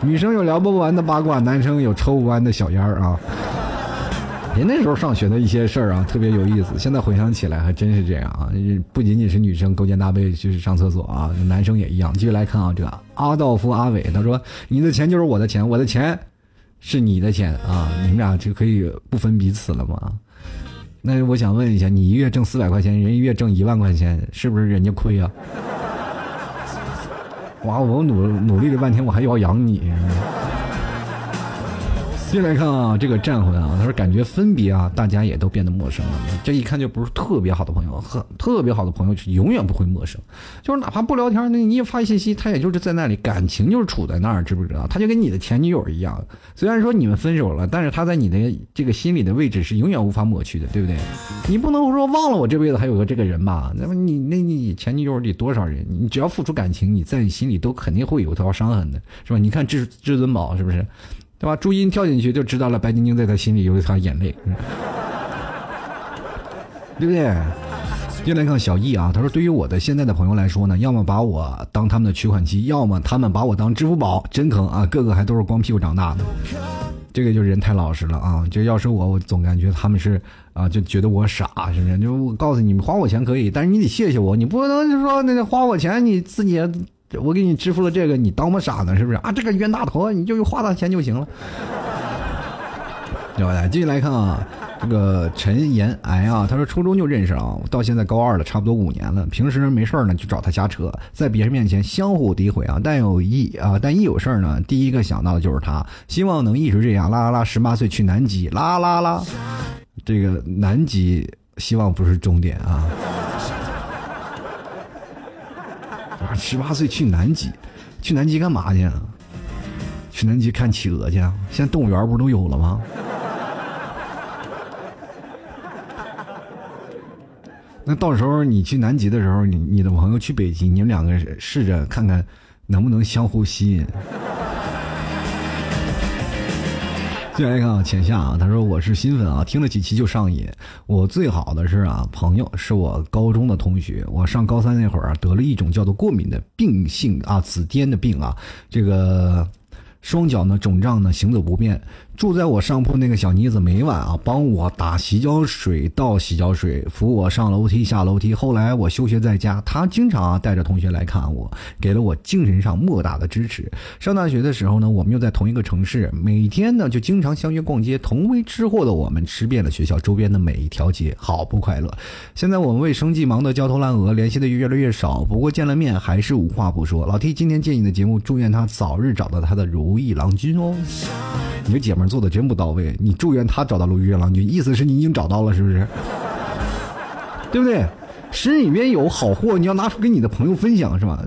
女生有聊不完的八卦，男生有抽不完的小烟儿啊。您那时候上学的一些事儿啊，特别有意思。现在回想起来，还真是这样啊！不仅仅是女生勾肩搭背去上厕所啊，男生也一样。继续来看啊，这阿道夫阿伟他说：“你的钱就是我的钱，我的钱是你的钱啊，你们俩就可以不分彼此了吗？”那我想问一下，你一月挣四百块钱，人一月挣一万块钱，是不是人家亏啊？哇，我努努力了半天，我还要养你。下来看啊，这个战魂啊，他说感觉分别啊，大家也都变得陌生了。这一看就不是特别好的朋友，很特别好的朋友是永远不会陌生，就是哪怕不聊天，那你也发信息，他也就是在那里，感情就是处在那儿，知不知道？他就跟你的前女友一样，虽然说你们分手了，但是他在你的这个心里的位置是永远无法抹去的，对不对？你不能说忘了我这辈子还有个这个人吧？那么你那你前女友里多少人？你只要付出感情，你在你心里都肯定会有条伤痕的，是吧？你看至至尊宝是不是？对吧？朱茵跳进去就知道了，白晶晶在他心里有一条眼泪，对不对？又来看小易啊，他说：“对于我的现在的朋友来说呢，要么把我当他们的取款机，要么他们把我当支付宝，真坑啊！个个还都是光屁股长大的，这个就人太老实了啊！就要是我，我总感觉他们是啊，就觉得我傻，是不是？就我告诉你们，花我钱可以，但是你得谢谢我，你不能就说那花我钱你自己。”我给你支付了这个，你当我傻呢？是不是啊？这个冤大头，你就花他钱就行了。对吧？继续来看啊，这个陈延癌啊，他说初中就认识啊，到现在高二了，差不多五年了。平时没事呢，就找他瞎扯，在别人面前相互诋毁啊。但有一啊，但一有事呢，第一个想到的就是他。希望能一直这样。啦啦啦，十八岁去南极，啦啦啦。这个南极希望不是终点啊。十八岁去南极，去南极干嘛去？去南极看企鹅去？现在动物园不都有了吗？那到时候你去南极的时候，你你的朋友去北极，你们两个试着看看能不能相互吸引。再来看啊，浅夏啊，他说我是新粉啊，听了几期就上瘾。我最好的是啊，朋友是我高中的同学，我上高三那会儿啊，得了一种叫做过敏的病性啊，紫癜的病啊，这个双脚呢肿胀呢，行走不便，住在我上铺那个小妮子每晚啊帮我打洗脚水、倒洗脚水，扶我上楼梯、下楼梯。后来我休学在家，她经常啊带着同学来看我，给了我精神上莫大的支持。上大学的时候呢，我们又在同一个城市，每天呢就经常相约逛街。同为吃货的我们，吃遍了学校周边的每一条街，好不快乐。现在我们为生计忙得焦头烂额，联系的越来越少。不过见了面还是无话不说。老 T 今天借你的节目，祝愿他早日找到他的如意郎君哦。你这姐们做的真不到位，你祝愿他找到如意郎君，意思是你已经找到了，是不是？对不对？心里面有好货，你要拿出给你的朋友分享，是吧？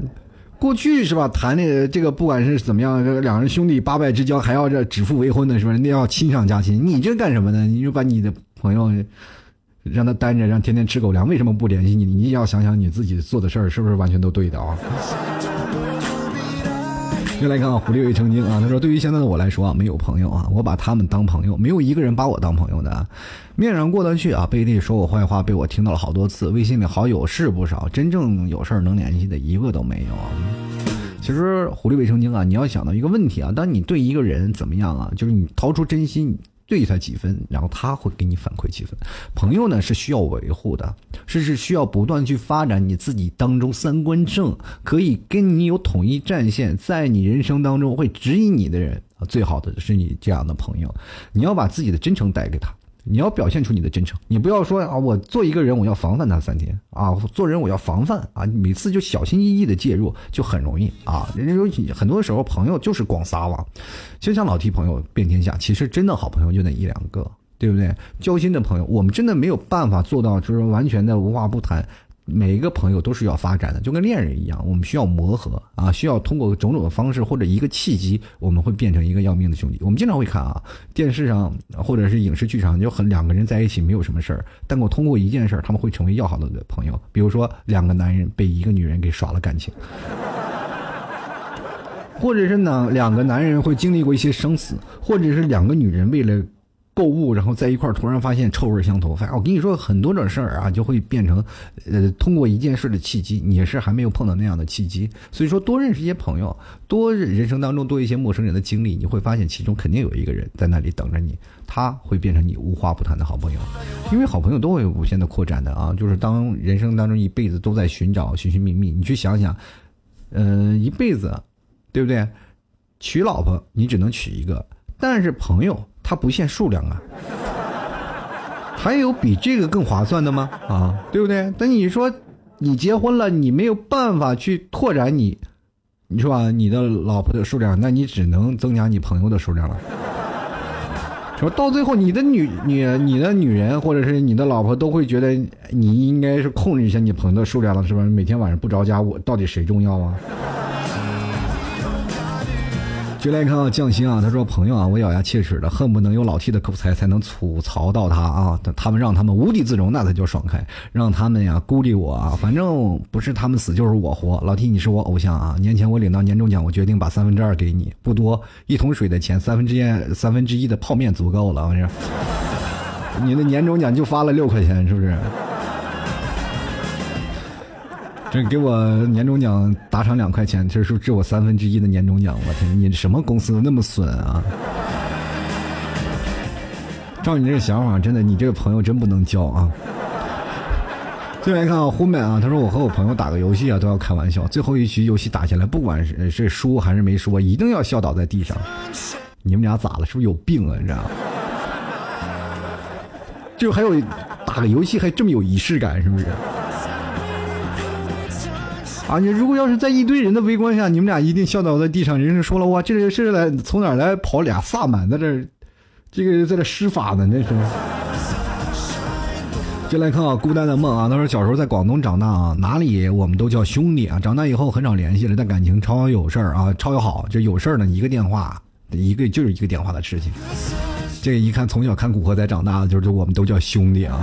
过去是吧？谈那个这个，不管是怎么样，这两人兄弟八拜之交，还要这指腹为婚的，是吧？那要亲上加亲。你这干什么呢？你就把你的朋友让他单着，让天天吃狗粮，为什么不联系你？你也要想想你自己做的事儿，是不是完全都对的啊？又来看啊，狐狸未成精啊。他说：“对于现在的我来说啊，没有朋友啊，我把他们当朋友，没有一个人把我当朋友的。面上过得去啊，背地说我坏话，被我听到了好多次。微信里好友是不少，真正有事儿能联系的一个都没有。其实狐狸未成精啊，你要想到一个问题啊，当你对一个人怎么样啊，就是你掏出真心。”对他几分，然后他会给你反馈几分。朋友呢是需要维护的，是是需要不断去发展你自己当中三观正，可以跟你有统一战线，在你人生当中会指引你的人，最好的是你这样的朋友。你要把自己的真诚带给他。你要表现出你的真诚，你不要说啊，我做一个人我要防范他三天啊，做人我要防范啊，每次就小心翼翼的介入就很容易啊。人家说很多时候朋友就是广撒网，就像老提朋友遍天下，其实真的好朋友就那一两个，对不对？交心的朋友，我们真的没有办法做到，就是完全的无话不谈。每一个朋友都是要发展的，就跟恋人一样，我们需要磨合啊，需要通过种种的方式或者一个契机，我们会变成一个要命的兄弟。我们经常会看啊，电视上或者是影视剧上，就很两个人在一起没有什么事儿，但我通过一件事儿，他们会成为要好的朋友。比如说两个男人被一个女人给耍了感情，或者是呢两个男人会经历过一些生死，或者是两个女人为了。购物，然后在一块儿，突然发现臭味相投。反正我跟你说，很多种事儿啊，就会变成，呃，通过一件事的契机。你是还没有碰到那样的契机，所以说多认识一些朋友，多人生当中多一些陌生人的经历，你会发现其中肯定有一个人在那里等着你，他会变成你无话不谈的好朋友。因为好朋友都会有无限的扩展的啊，就是当人生当中一辈子都在寻找、寻寻觅觅，你去想想，嗯，一辈子，对不对？娶老婆你只能娶一个，但是朋友。它不限数量啊，还有比这个更划算的吗？啊，对不对？但你说你结婚了，你没有办法去拓展你，你说吧，你的老婆的数量，那你只能增加你朋友的数量了。说到最后，你的女女你的女人或者是你的老婆都会觉得你应该是控制一下你朋友的数量了，是吧？每天晚上不着家，我到底谁重要啊？就来看啊，匠心啊，他说朋友啊，我咬牙切齿的，恨不能有老 T 的口才才能吐槽到他啊。他们让他们无地自容，那才叫爽快。让他们呀孤立我啊，反正不是他们死就是我活。老 T，你是我偶像啊！年前我领到年终奖，我决定把三分之二给你，不多，一桶水的钱，三分之一三分之一的泡面足够了。我说，你的年终奖就发了六块钱，是不是？这给我年终奖打赏两块钱，这是这我三分之一的年终奖。我天，你什么公司那么损啊？照你这想法，真的，你这个朋友真不能交啊！再来看啊，后面啊，他说我和我朋友打个游戏啊，都要开玩笑。最后一局游戏打下来，不管是是输还是没输，一定要笑倒在地上。你们俩咋了？是不是有病啊？你知道？就还有打个游戏还这么有仪式感，是不是？啊！你如果要是在一堆人的围观下，你们俩一定笑倒在地上。人家说了，哇，这是来从哪儿来跑俩萨满在这，这个在这施法呢？那是。就来看啊，孤单的梦啊，他说小时候在广东长大啊，哪里我们都叫兄弟啊。长大以后很少联系了，但感情超有事儿啊，超有好。就有事儿呢，一个电话，一个就是一个电话的事情。这一看从小看古惑仔长大的，就是我们都叫兄弟啊。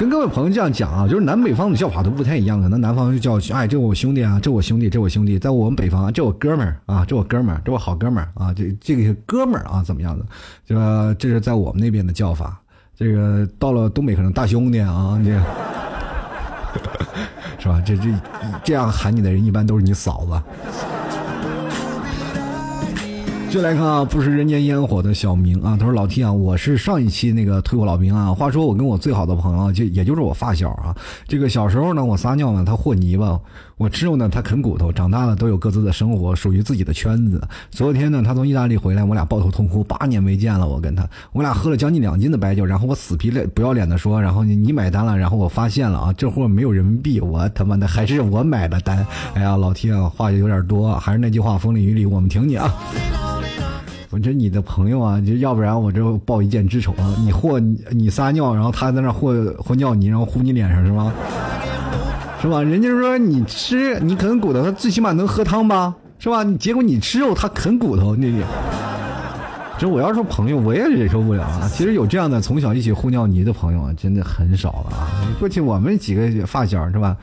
跟各位朋友这样讲啊，就是南北方的叫法都不太一样，可能南方就叫哎，这我兄弟啊，这我兄弟，这我兄弟，在我们北方，这我哥们儿啊，这我哥们儿，这我好哥们儿啊，这这个哥们儿啊，怎么样的？这这是在我们那边的叫法。这个到了东北可能大兄弟啊，这 是吧？这这这样喊你的人一般都是你嫂子。就来看啊，不食人间烟火的小明啊，他说老 T 啊，我是上一期那个退伍老兵啊。话说我跟我最好的朋友，就也就是我发小啊，这个小时候呢，我撒尿呢，他和泥巴；我吃肉呢，他啃骨头。长大了都有各自的生活，属于自己的圈子。昨天呢，他从意大利回来，我俩抱头痛哭，八年没见了。我跟他，我俩喝了将近两斤的白酒，然后我死皮赖不要脸的说，然后你你买单了，然后我发现了啊，这货没有人民币，我他妈的还是我买的单。哎呀，老 T 啊，话有点多，还是那句话，风里雨里我们挺你啊。我这你的朋友啊，就要不然我这报一箭之仇啊！你和你撒尿，然后他在那和和尿泥，然后糊你脸上是吗？是吧？人家说你吃你啃骨头，他最起码能喝汤吧？是吧？你结果你吃肉，他啃骨头，那个。这我要是朋友，我也忍受不了啊！其实有这样的从小一起互尿泥的朋友啊，真的很少了啊！过去我们几个发小是吧，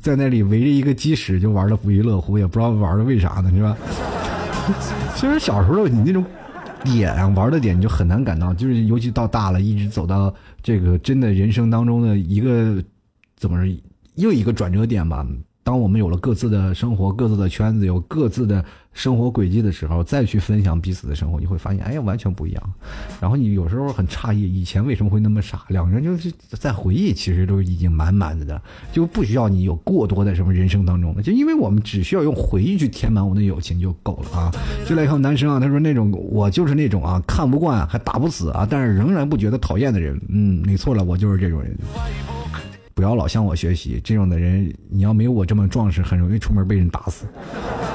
在那里围着一个鸡屎就玩的不亦乐乎，也不知道玩的为啥呢，是吧？其实小时候你那种点啊玩的点你就很难感到，就是尤其到大了，一直走到这个真的人生当中的一个怎么说又一个转折点吧。当我们有了各自的生活、各自的圈子、有各自的生活轨迹的时候，再去分享彼此的生活，你会发现，哎呀，完全不一样。然后你有时候很诧异，以前为什么会那么傻？两个人就是在回忆，其实都已经满满的的，就不需要你有过多的什么人生当中的，就因为我们只需要用回忆去填满我们的友情就够了啊。就来看男生啊，他说那种我就是那种啊，看不惯还打不死啊，但是仍然不觉得讨厌的人。嗯，你错了，我就是这种人。不要老向我学习，这种的人，你要没有我这么壮实，很容易出门被人打死。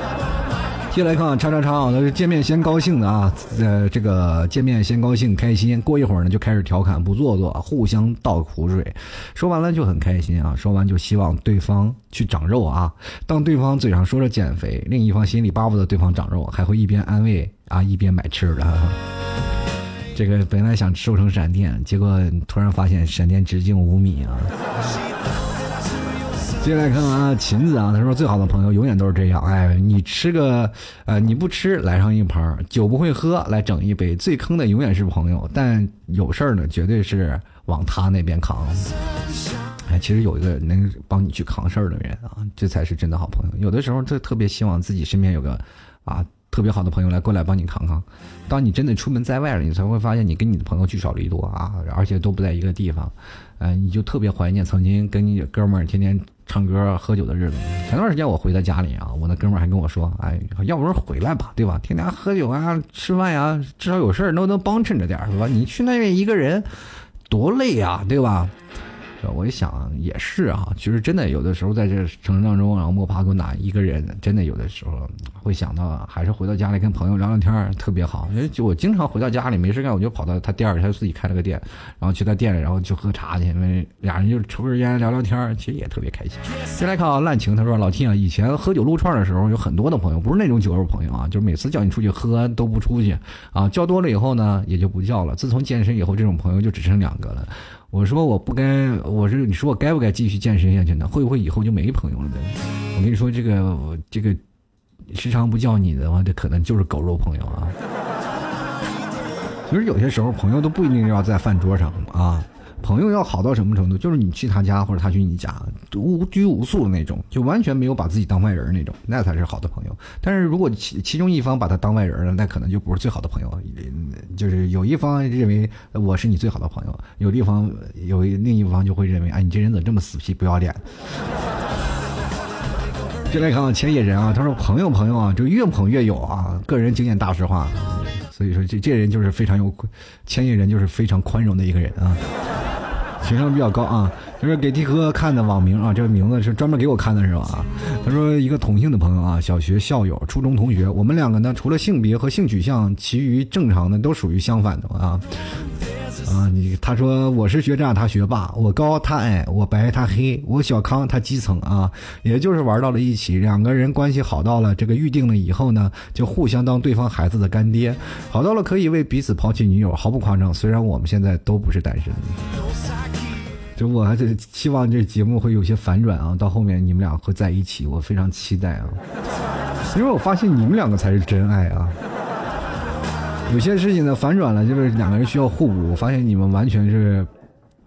接下来看，叉叉叉啊，那是见面先高兴的啊，呃，这个见面先高兴开心，过一会儿呢就开始调侃不做作，互相倒苦水，说完了就很开心啊，说完就希望对方去长肉啊。当对方嘴上说着减肥，另一方心里巴不得对方长肉，还会一边安慰啊一边买吃的。这个本来想瘦成闪电，结果突然发现闪电直径五米啊！接下来看啊，琴子啊，他说最好的朋友永远都是这样，哎，你吃个呃，你不吃来上一盘酒不会喝来整一杯，最坑的永远是朋友，但有事儿呢，绝对是往他那边扛。哎，其实有一个能帮你去扛事儿的人啊，这才是真的好朋友。有的时候他特别希望自己身边有个啊。特别好的朋友来过来帮你扛扛，当你真的出门在外了，你才会发现你跟你的朋友聚少离多啊，而且都不在一个地方，嗯，你就特别怀念曾经跟你哥们儿天天唱歌喝酒的日子。前段时间我回到家里啊，我那哥们儿还跟我说，哎，要不然回来吧，对吧？天天喝酒啊，吃饭呀，至少有事儿都能帮衬着点儿，是吧？你去那边一个人，多累啊，对吧？我一想也是啊，其实真的有的时候在这城市当中，然后摸爬滚打一个人，真的有的时候会想到，还是回到家里跟朋友聊聊天特别好。因为我经常回到家里没事干，我就跑到他店儿，他就自己开了个店，然后去他店里，然后去喝茶去，因为俩人就抽根烟聊聊天其实也特别开心。先来看啊，烂情，他说老 T 啊，以前喝酒撸串的时候有很多的朋友，不是那种酒肉朋友啊，就是每次叫你出去喝都不出去啊，叫多了以后呢也就不叫了。自从健身以后，这种朋友就只剩两个了。我说我不该，我是你说我该不该继续健身下去呢？会不会以后就没朋友了呢？我跟你说，这个这个时常不叫你的话，这可能就是狗肉朋友啊。其实有些时候，朋友都不一定要在饭桌上啊。朋友要好到什么程度？就是你去他家或者他去你家，无拘无束的那种，就完全没有把自己当外人那种，那才是好的朋友。但是如果其其中一方把他当外人了，那可能就不是最好的朋友。就是有一方认为我是你最好的朋友，有一方有另一方就会认为，哎，你这人怎么这么死皮不要脸？就来看看千野人啊，他说朋友朋友啊，就越捧越有啊，个人经验大实话。所以说这这人就是非常有千野人，就是非常宽容的一个人啊。情商比较高啊，就是给 T 哥看的网名啊，这个名字是专门给我看的是吧？他说一个同性的朋友啊，小学校友、初中同学，我们两个呢，除了性别和性取向，其余正常的都属于相反的啊。啊，你他说我是学渣，他学霸，我高他矮，我白他黑，我小康他基层啊，也就是玩到了一起，两个人关系好到了这个预定了以后呢，就互相当对方孩子的干爹，好到了可以为彼此抛弃女友，毫不夸张。虽然我们现在都不是单身，就我还是希望这节目会有些反转啊，到后面你们俩会在一起，我非常期待啊，因为我发现你们两个才是真爱啊。有些事情呢反转了，就是两个人需要互补。我发现你们完全是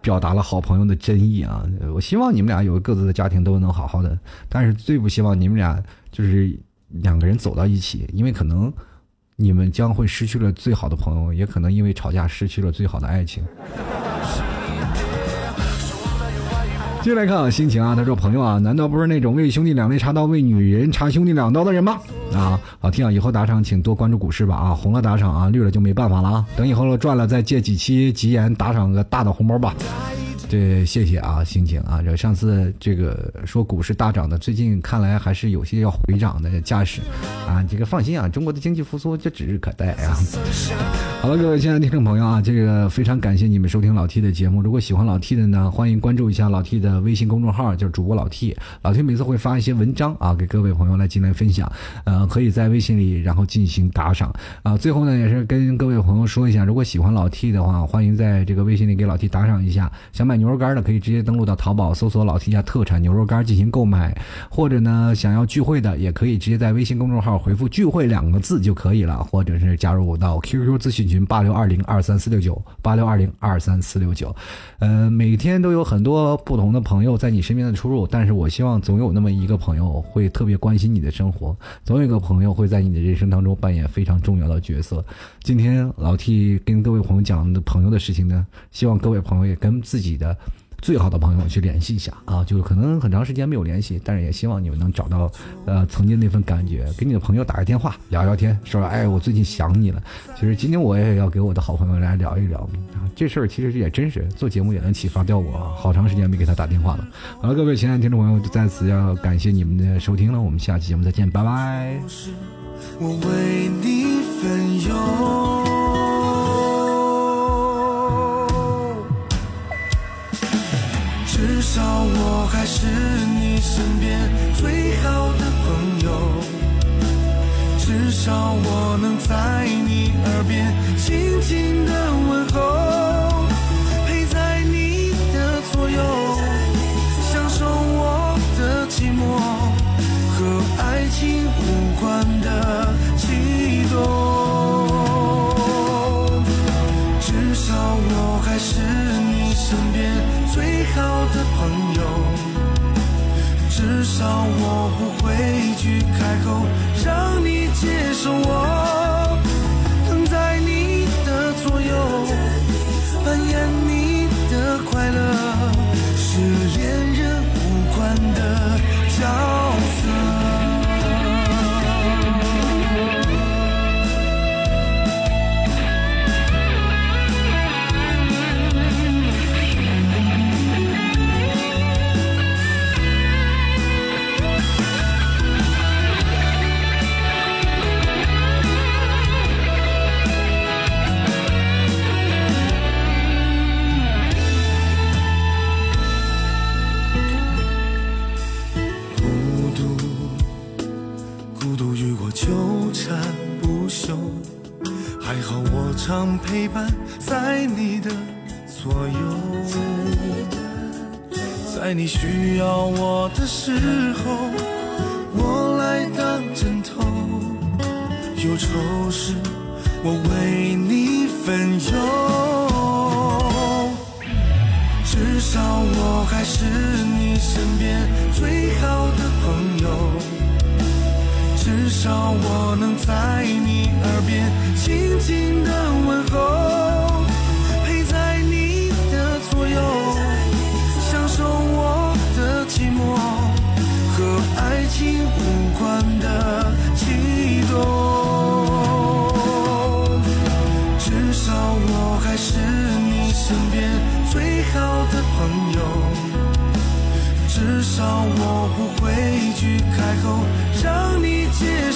表达了好朋友的真意啊！我希望你们俩有各自的家庭都能好好的，但是最不希望你们俩就是两个人走到一起，因为可能你们将会失去了最好的朋友，也可能因为吵架失去了最好的爱情。继续来看啊，心情啊，他说：“朋友啊，难道不是那种为兄弟两肋插刀，为女人插兄弟两刀的人吗？”啊，好听啊，以后打赏请多关注股市吧啊，红了打赏啊，绿了就没办法了啊，等以后了赚了再借几期吉言打赏个大的红包吧。对，谢谢啊，心情啊，这上次这个说股市大涨的，最近看来还是有些要回涨的架势，啊，这个放心啊，中国的经济复苏就指日可待啊。好了，各位亲爱的听众朋友啊，这个非常感谢你们收听老 T 的节目。如果喜欢老 T 的呢，欢迎关注一下老 T 的微信公众号，就是主播老 T。老 T 每次会发一些文章啊，给各位朋友来进来分享，呃，可以在微信里然后进行打赏啊。最后呢，也是跟各位朋友说一下，如果喜欢老 T 的话，欢迎在这个微信里给老 T 打赏一下。想买牛肉干的可以直接登录到淘宝搜索“老 T 家特产牛肉干”进行购买，或者呢想要聚会的也可以直接在微信公众号回复“聚会”两个字就可以了，或者是加入到 QQ 咨询群八六二零二三四六九八六二零二三四六九。呃，每天都有很多不同的朋友在你身边的出入，但是我希望总有那么一个朋友会特别关心你的生活，总有一个朋友会在你的人生当中扮演非常重要的角色。今天老 T 跟各位朋友讲的朋友的事情呢，希望各位朋友也跟自己的。最好的朋友去联系一下啊，就是可能很长时间没有联系，但是也希望你们能找到，呃，曾经那份感觉。给你的朋友打个电话，聊聊天，说哎，我最近想你了。其实今天我也要给我的好朋友来聊一聊啊，这事儿其实也真是做节目也能启发掉我。好长时间没给他打电话了。好了，各位亲爱的听众朋友，就在此要感谢你们的收听了，我们下期节目再见，拜拜。我为你分忧。至少我还是你身边最好的朋友，至少我能在你耳边轻轻的问候，陪在你的左右，享受我的寂寞和爱情无关。我不会去开口让你接受我，陪伴在你的左右，在你需要我的时候，我来当枕头。忧愁时，我为你分忧。至少我还是你身边最好的朋友。至少我能在你耳边轻轻的问候，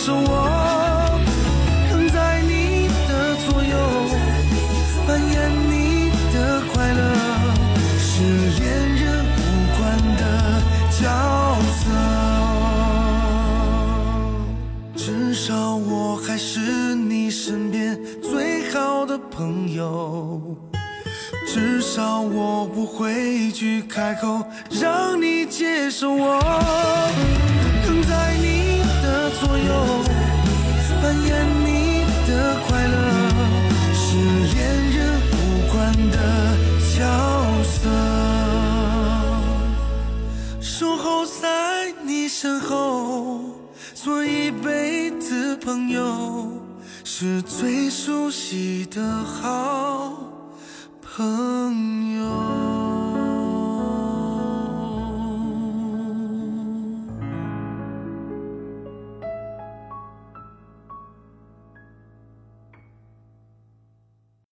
接受我，跟在你的左右，扮演你的快乐，是恋人无关的角色。至少我还是你身边最好的朋友。至少我不会去开口的好。